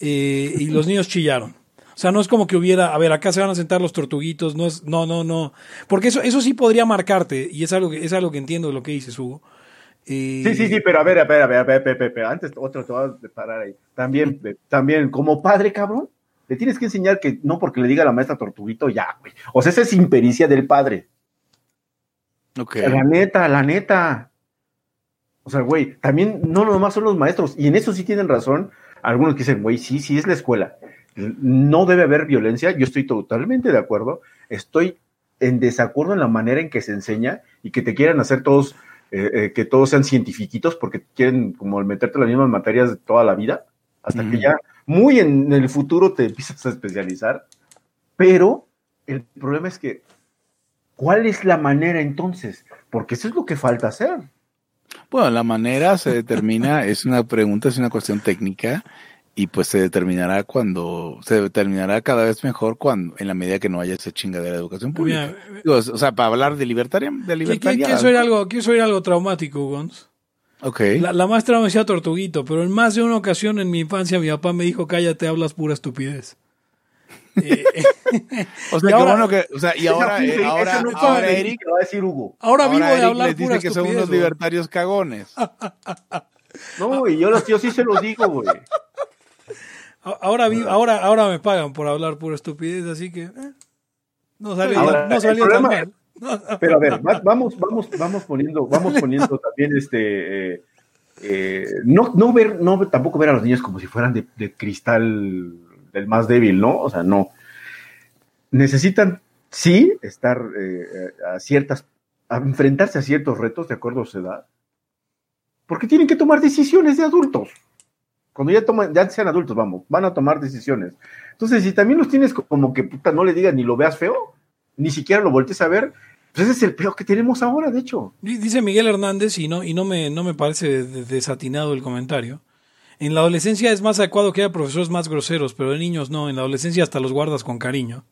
eh, y los niños chillaron. O sea, no es como que hubiera, a ver, acá se van a sentar los tortuguitos, no es, no, no, no. Porque eso, eso sí podría marcarte, y es algo que, es algo que entiendo de lo que dices, Hugo. Eh, Sí, sí, sí, pero a ver, a ver, a ver, a ver, a ver, a ver, a ver, antes otro te vas a parar ahí. También, también, como padre, cabrón, le tienes que enseñar que no porque le diga a la maestra tortuguito, ya, güey. O sea, esa es impericia del padre. Ok. La neta, la neta. O sea, güey, también no nomás son los maestros, y en eso sí tienen razón algunos que dicen, güey, sí, sí es la escuela. No debe haber violencia, yo estoy totalmente de acuerdo. Estoy en desacuerdo en la manera en que se enseña y que te quieran hacer todos, eh, eh, que todos sean cientifiquitos porque quieren como meterte las mismas materias de toda la vida, hasta que ya muy en el futuro te empiezas a especializar. Pero el problema es que ¿Cuál es la manera entonces? Porque eso es lo que falta hacer. Bueno, la manera se determina, es una pregunta, es una cuestión técnica y pues se determinará cuando, se determinará cada vez mejor cuando, en la medida que no haya esa chingadera de educación pública. Mira, Digo, o sea, para hablar de libertaria, de ¿Qui- qui- libertaria. Quiero oír algo, quiero oír algo traumático, Gons. Ok. La, la maestra me decía tortuguito, pero en más de una ocasión en mi infancia mi papá me dijo, cállate, hablas pura estupidez. Eh, O sea, Y qué ahora- bueno que, o sea, y ahora, eh, ahora, no ahora la Eric, que va a decir Hugo. ahora ahora vivo de Eric hablar les pura dice que son unos güey. libertarios cagones. No, y yo, los- yo sí se los digo, güey. Ahora, vi- ahora, ahora me pagan por hablar pura estupidez, así que eh, no salió, Ahora, no salió tan problema- mal. Pero a ver, va- vamos, vamos, vamos poniendo, vamos poniendo también este eh, eh, no, no ver, no tampoco ver a los niños como si fueran de, de cristal del más débil, ¿no? O sea, no. Necesitan, sí, estar eh, a ciertas, a enfrentarse a ciertos retos de acuerdo a su edad. Porque tienen que tomar decisiones de adultos. Cuando ya toman, ya sean adultos, vamos, van a tomar decisiones. Entonces, si también los tienes como que puta, no le digas ni lo veas feo, ni siquiera lo voltees a ver, pues ese es el peor que tenemos ahora, de hecho. Di- Dice Miguel Hernández, y no, y no me, no me parece de- desatinado el comentario. En la adolescencia es más adecuado que haya profesores más groseros, pero de niños no. En la adolescencia hasta los guardas con cariño.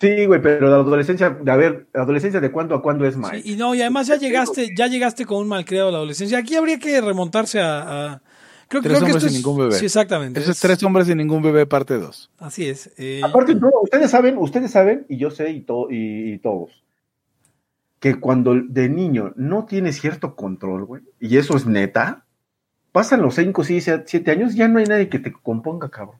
Sí, güey, pero la adolescencia, a ver, la adolescencia de cuándo a cuándo es más. Sí, y no, y además ya llegaste, ya llegaste con un malcriado a la adolescencia. Aquí habría que remontarse a. a- creo, Tres creo que hombres esto y es- ningún bebé. Sí, exactamente. Eso es Es- tres hombres y ningún bebé parte 2. Así es. eh, Aparte, no, ustedes saben, ustedes saben, y yo sé, y, to- y, y todos, que cuando de niño no tienes cierto control, güey, y eso es neta, pasan los 5, 6, 7 años, ya no hay nadie que te componga, cabrón.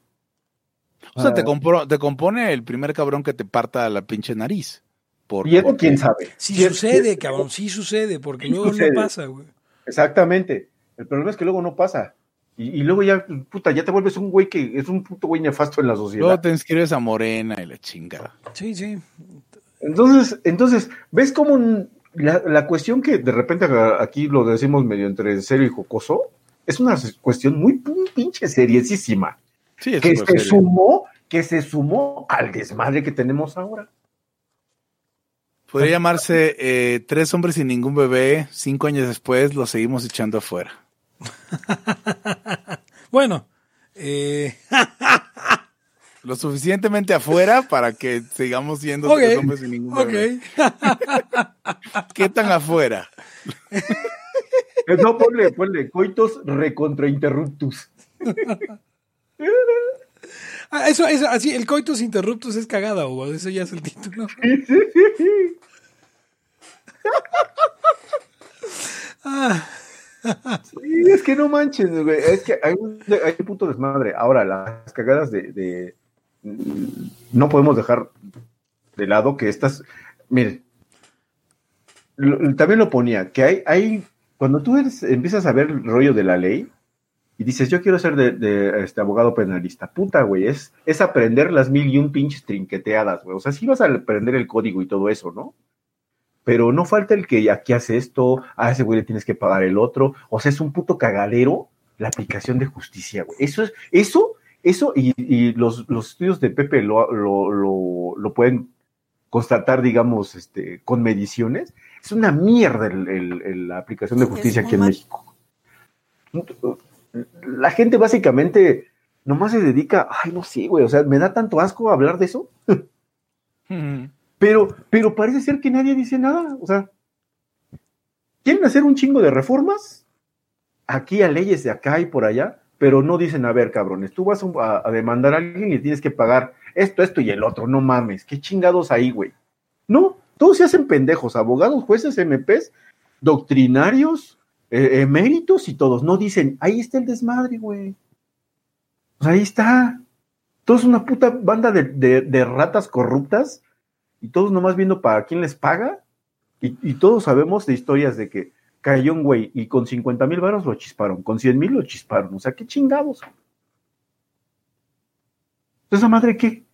O sea, Ah. te, compro- te compone el primer cabrón que te parta la pinche nariz. Por, Y eso quién sabe. sí sucede, es- cabrón, sí sucede, porque Sí luego sucede. no pasa, güey. Exactamente. El problema es que luego no pasa. Y, y luego ya, puta, ya te vuelves un güey que es un puto güey nefasto en la sociedad. Luego te inscribes a Morena y la chingada. Sí, sí. Entonces, entonces, ¿ves cómo la, la cuestión que de repente aquí lo decimos medio entre serio y jocoso? Es una cuestión muy pin- pinche seriosísima. Sí, es Que se serio. sumó, que se sumó al desmadre que tenemos ahora. Podría llamarse eh, Tres hombres y ningún bebé. Cinco años después lo seguimos echando afuera. Bueno, eh, Lo suficientemente afuera para que sigamos siendo ok, tres hombres y ningún bebé. ¿Qué tan afuera? Eh, No, ponle, ponle, coitos recontrainterruptus. Ah, eso, eso, así, el coitus interruptus es cagada, Hugo, eso ya es el título. Ah, Sí, es que no manches, güey. Es que hay un, hay un puto desmadre. Ahora, las cagadas de, No podemos dejar de lado que estas. Mire, también lo ponía, que hay. hay cuando tú eres- empiezas a ver el rollo de la ley y dices, yo quiero ser de, este, abogado penalista, puta, güey, es, es aprender las mil y un pinches trinqueteadas, güey. O sea, sí vas a aprender el código y todo eso, ¿no? Pero no falta el que aquí hace esto, a ese güey le tienes que pagar el otro, o sea, es un puto cagadero la aplicación de justicia, güey. Eso es, eso, eso, y, y los, los estudios de Pepe lo, lo, lo, lo pueden constatar, digamos, este, con mediciones, es una mierda el- el- el- la aplicación de justicia aquí en México. La gente básicamente nomás se dedica, ay, no sé, güey, o sea, me da tanto asco hablar de eso. Pero, pero parece ser que nadie dice nada. O sea, quieren hacer un chingo de reformas aquí a leyes de acá y por allá, pero no dicen, a ver, cabrones, tú vas a, demandar a alguien y tienes que pagar esto, esto y el otro. No mames, qué chingados ahí, güey. No, todos se hacen pendejos, abogados, jueces, MPs, doctrinarios, eh, eméritos y todos. No dicen, ahí está el desmadre, güey. Ahí está. Todos una puta banda de, de- de ratas corruptas y todos nomás viendo para quién les paga. Y, y todos sabemos de historias de que cayó un güey y con 50 mil varos lo chisparon, con 100 mil lo chisparon. O sea, qué chingados. ¿Esa madre qué?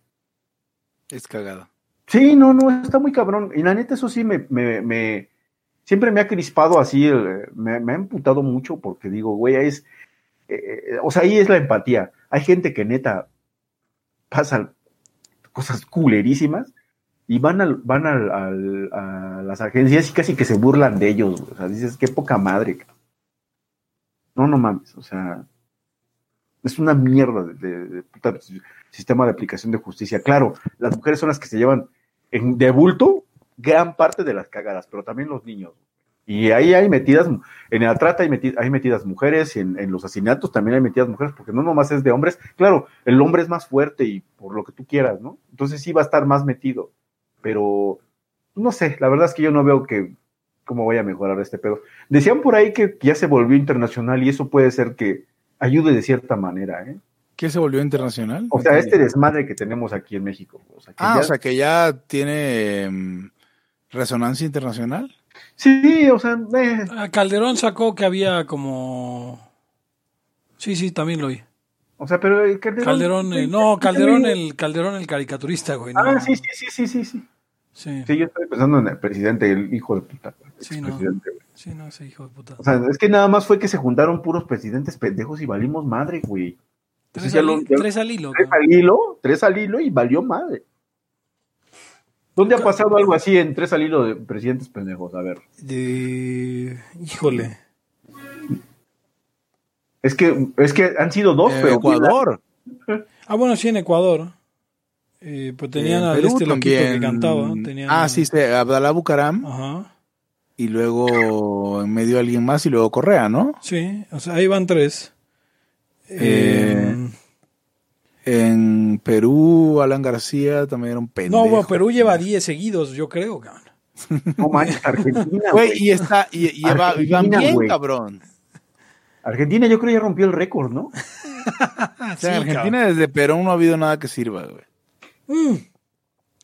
Es cagada. Sí, no, no, está muy cabrón. Y la neta, eso sí me, me, me- siempre me ha crispado así, eh, me, me ha emputado mucho porque digo, güey, es, eh, eh, o sea, ahí es la empatía. Hay gente que neta pasa cosas culerísimas y van al, van al, a las agencias y casi que se burlan de ellos, güey. O sea, dices, qué poca madre. No, no mames, o sea, es una mierda de, puta sistema de aplicación de justicia. Claro, las mujeres son las que se llevan en, de bulto gran parte de las cagadas, pero también los niños. Y ahí hay metidas, en la trata hay, meti- hay metidas mujeres, en, en los asesinatos también hay metidas mujeres, porque no nomás es de hombres. Claro, el hombre es más fuerte y por lo que tú quieras, ¿no? Entonces sí va a estar más metido. Pero, no sé, la verdad es que yo no veo que cómo vaya a mejorar este pedo. Decían por ahí que ya se volvió internacional y eso puede ser que ayude de cierta manera, ¿eh? ¿Qué se volvió internacional? O sea, este desmadre que tenemos aquí en México. O sea, que Ah, ya- o sea que ya tiene mm, resonancia internacional. Sí, o sea, eh, Ah, Calderón sacó que había como... Sí, sí, también lo oí. o sea, pero Calderón. Calderón, eh, no, Calderón el, Calderón el caricaturista, güey. no. Ah, sí, sí, sí, sí, sí, sí. Sí, Sí, yo estoy pensando en el presidente, el hijo de puta. Sí, no. sí, no, ese hijo de puta. O sea, es que nada más fue que se juntaron puros presidentes pendejos y valimos madre, güey. Tres, al, lo- ya- tres al hilo. Tres al hilo, tres al hilo y valió madre. ¿Dónde ha pasado algo así en tres al hilo de presidentes pendejos? A ver. De... Híjole. Es que, es que han sido dos, Eh, pero. Ecuador. Ah, bueno, sí, en Ecuador. Eh, pues tenían En a Perú este loquito también. que cantaba. Tenían Ah, a- sí, sí, Abdalá Bucaram Ajá. y luego en medio alguien más y luego Correa, ¿no? Sí, o sea, ahí van tres. Eh, En Perú, Alan García también era un pendejo. no, bueno, Perú lleva 10 seguidos, yo creo, cabrón. No manches, Argentina. Güey, güey. y está, y, y va- bien, cabrón. Argentina, yo creo ya rompió el récord, ¿no? O sea, en Argentina desde Perón no ha habido nada que sirva, güey. Mm.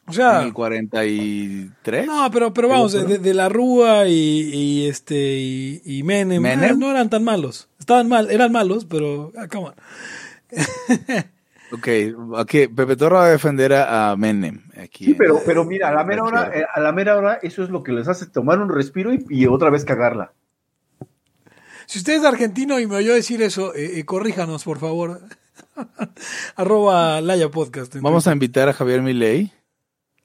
O En sea, el 43. no, pero, pero vamos, de, de- la Rúa y, y este y, y Menem, ¿Menem? ah, no eran tan malos. Estaban mal, eran malos, pero ah, come on. Ok, aquí Pepe Torra va a defender a, a Menem. Aquí Sí, en- pero, pero mira, a la mera hora, eh, a la mera hora, eso es lo que les hace tomar un respiro y, y otra vez cagarla. Si usted es argentino y me oyó decir eso, eh, eh, corríjanos, por favor. Arroba Laya Podcast. Vamos a invitar a Javier Milei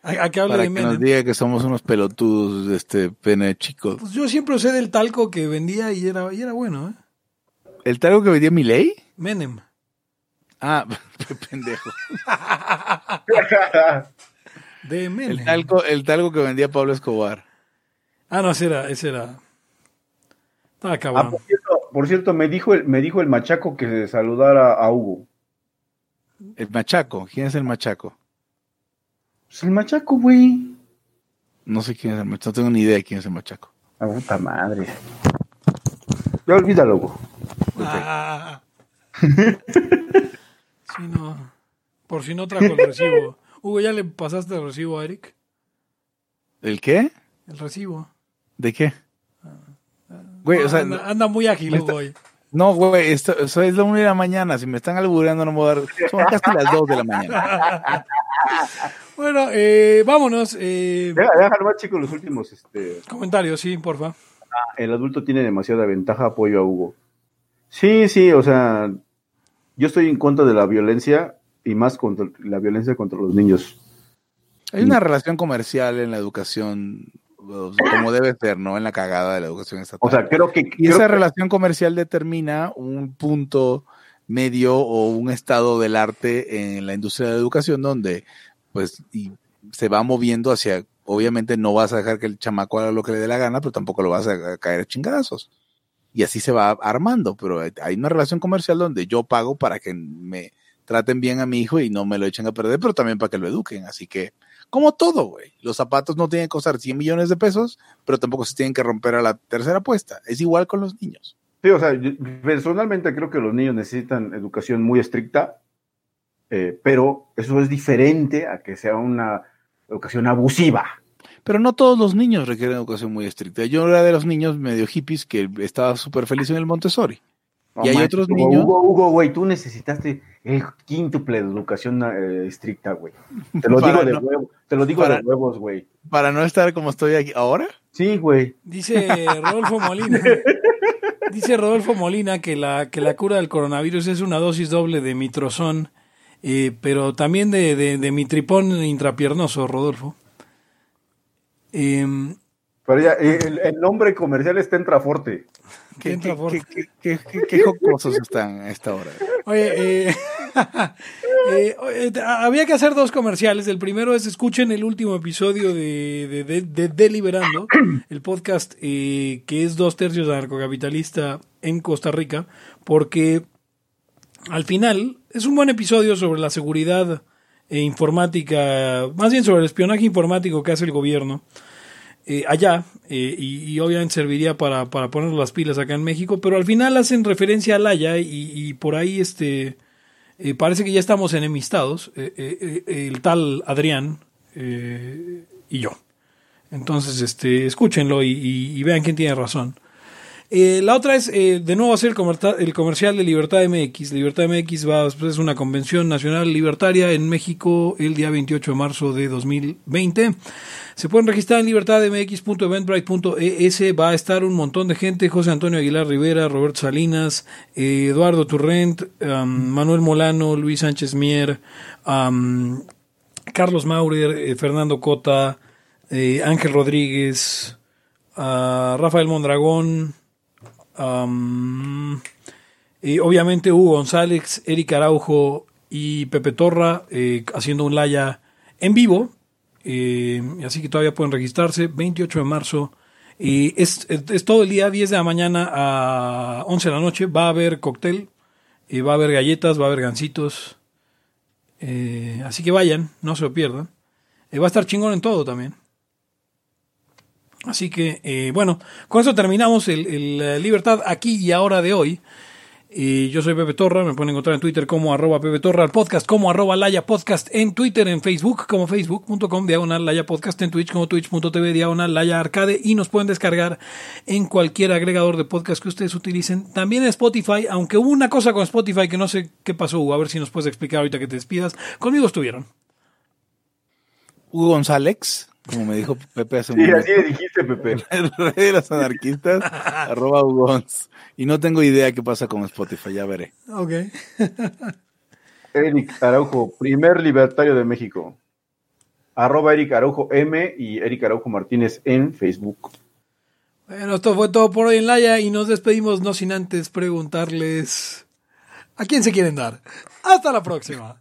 a, a que hable para de que Menem. nos diga que somos unos pelotudos de este pene chico. Pues yo siempre usé del talco que vendía y era, y era bueno, ¿eh? ¿El talco que vendía Milei? Menem. Ah, qué pendejo. De Menem. El talco, el talco que vendía Pablo Escobar. Ah, no, ese era, ese era. Estaba Ah, cabrón. por cierto, por cierto, me dijo el, me dijo el machaco que saludara a Hugo. El machaco. ¿Quién es el machaco? Pues el machaco, güey. No sé quién es el machaco. No tengo ni idea de quién es el machaco. A puta madre. Ya olvídalo, Hugo. Ah. sí, no. Por si no trajo el recibo. Hugo, ¿ya le pasaste el recibo a Eric? ¿El qué? El recibo. ¿De qué? Güey, o sea, anda, anda muy ágil, hoy. no, güey, esto, eso es la una de la mañana. Si me están albureando, no me voy a dar. Son casi las dos de la mañana. Bueno, eh, vámonos. Eh, deja nomás, chicos, los últimos. Este, comentarios, sí, porfa. el adulto tiene demasiada ventaja, apoyo a Hugo. Sí, sí, o sea, yo estoy en contra de la violencia y más contra la violencia contra los niños. Hay una relación comercial en la educación, como debe ser, ¿no? En la cagada de la educación estatal. O sea, creo que... y creo esa que- relación comercial determina un punto medio o un estado del arte en la industria de la educación donde, pues, y se va moviendo hacia, obviamente no vas a dejar que el chamaco haga lo que le dé la gana, pero tampoco lo vas a caer a chingadazos. Y así se va armando, pero hay una relación comercial donde yo pago para que me traten bien a mi hijo y no me lo echen a perder, pero también para que lo eduquen. Así que, como todo, güey, los zapatos no tienen que costar 100 millones de pesos, pero tampoco se tienen que romper a la tercera apuesta. Es igual con los niños. Sí, o sea, yo personalmente creo que los niños necesitan educación muy estricta, eh, pero eso es diferente a que sea una educación abusiva. Pero no todos los niños requieren educación muy estricta. Yo era de los niños medio hippies que estaba súper feliz en el Montessori. No Y hay otros Hugo, niños- Hugo, Hugo, güey, tú necesitaste el quíntuple de educación eh, estricta, güey. Te lo digo de no- huevo, te lo digo para- de huevos, güey. Para no estar como estoy aquí ahora. Sí, güey. Dice Rodolfo Molina. Dice Rodolfo Molina que la, que la cura del coronavirus es una dosis doble de mitrozón, eh, pero también de, de, de mitripón intrapiernoso, Rodolfo. Em, Pero ya, eh, el, el nombre comercial está en Traforte. ¿Qué, qué, qué- qué- qué- qué jocosos están a esta hora? Oye, eh, Eh, eh, había que hacer dos comerciales. El primero es escuchen el último episodio de, de, de- de Deliberando, el podcast eh, que es dos tercios anarcocapitalista en Costa Rica, porque al final es un buen episodio sobre la seguridad informática, más bien sobre el espionaje informático que hace el gobierno eh, allá eh, y, y obviamente serviría para, para poner las pilas acá en México, pero al final hacen referencia al Haya y, por ahí este eh, parece que ya estamos enemistados, eh, eh, el tal Adrián y yo. Entonces, este, escúchenlo y, vean quién tiene razón. La otra es, de nuevo, hacer el comercial de Libertad MX. Libertad MX va, pues, es una convención nacional libertaria en México el día 28 de marzo de 2020. Se pueden registrar en libertadmx.eventbrite.es. Va a estar un montón de gente. José Antonio Aguilar Rivera, Roberto Salinas, eh, Eduardo Turrent, Manuel Molano, Luis Sánchez Mier, Carlos Maurer, eh, Fernando Cota, eh, Ángel Rodríguez, ah, Rafael Mondragón, y obviamente Hugo González, Eric Araujo y Pepe Torra haciendo un laya en vivo. Eh, así que todavía pueden registrarse. 28 de marzo. Y es, es- todo el día, 10 de la mañana a 11 de la noche. Va a haber cóctel, eh, va a haber galletas, va a haber gancitos. Eh, así que vayan, no se lo pierdan. Eh, va a estar chingón en todo también. Así que, eh, bueno, con eso terminamos el, el, Libertad aquí y ahora de hoy. Y yo soy Pepe Torra, me pueden encontrar en Twitter como arroba Pepe Torra, el podcast como arroba Laya Podcast, en Twitter, en Facebook como facebook.com diagonal Laya Podcast, en Twitch como twitch.tv diagonal Laya Arcade y nos pueden descargar en cualquier agregador de podcast que ustedes utilicen. También en Spotify, aunque hubo una cosa con Spotify que no sé qué pasó, Hugo, a ver si nos puedes explicar ahorita que te despidas. Conmigo estuvieron. Hugo González, como me dijo Pepe hace un Sí, momento. así le dijiste, Pepe. El rey de los anarquistas, arroba Hugo Gonz. Y no tengo idea qué pasa con Spotify, ya veré. Ok. Eric Araujo, primer libertario de México. Arroba Eric Araujo M y Eric Araujo Martínez en Facebook. Bueno, esto fue todo por hoy en Laya y nos despedimos no sin antes preguntarles a quién se quieren dar. Hasta la próxima.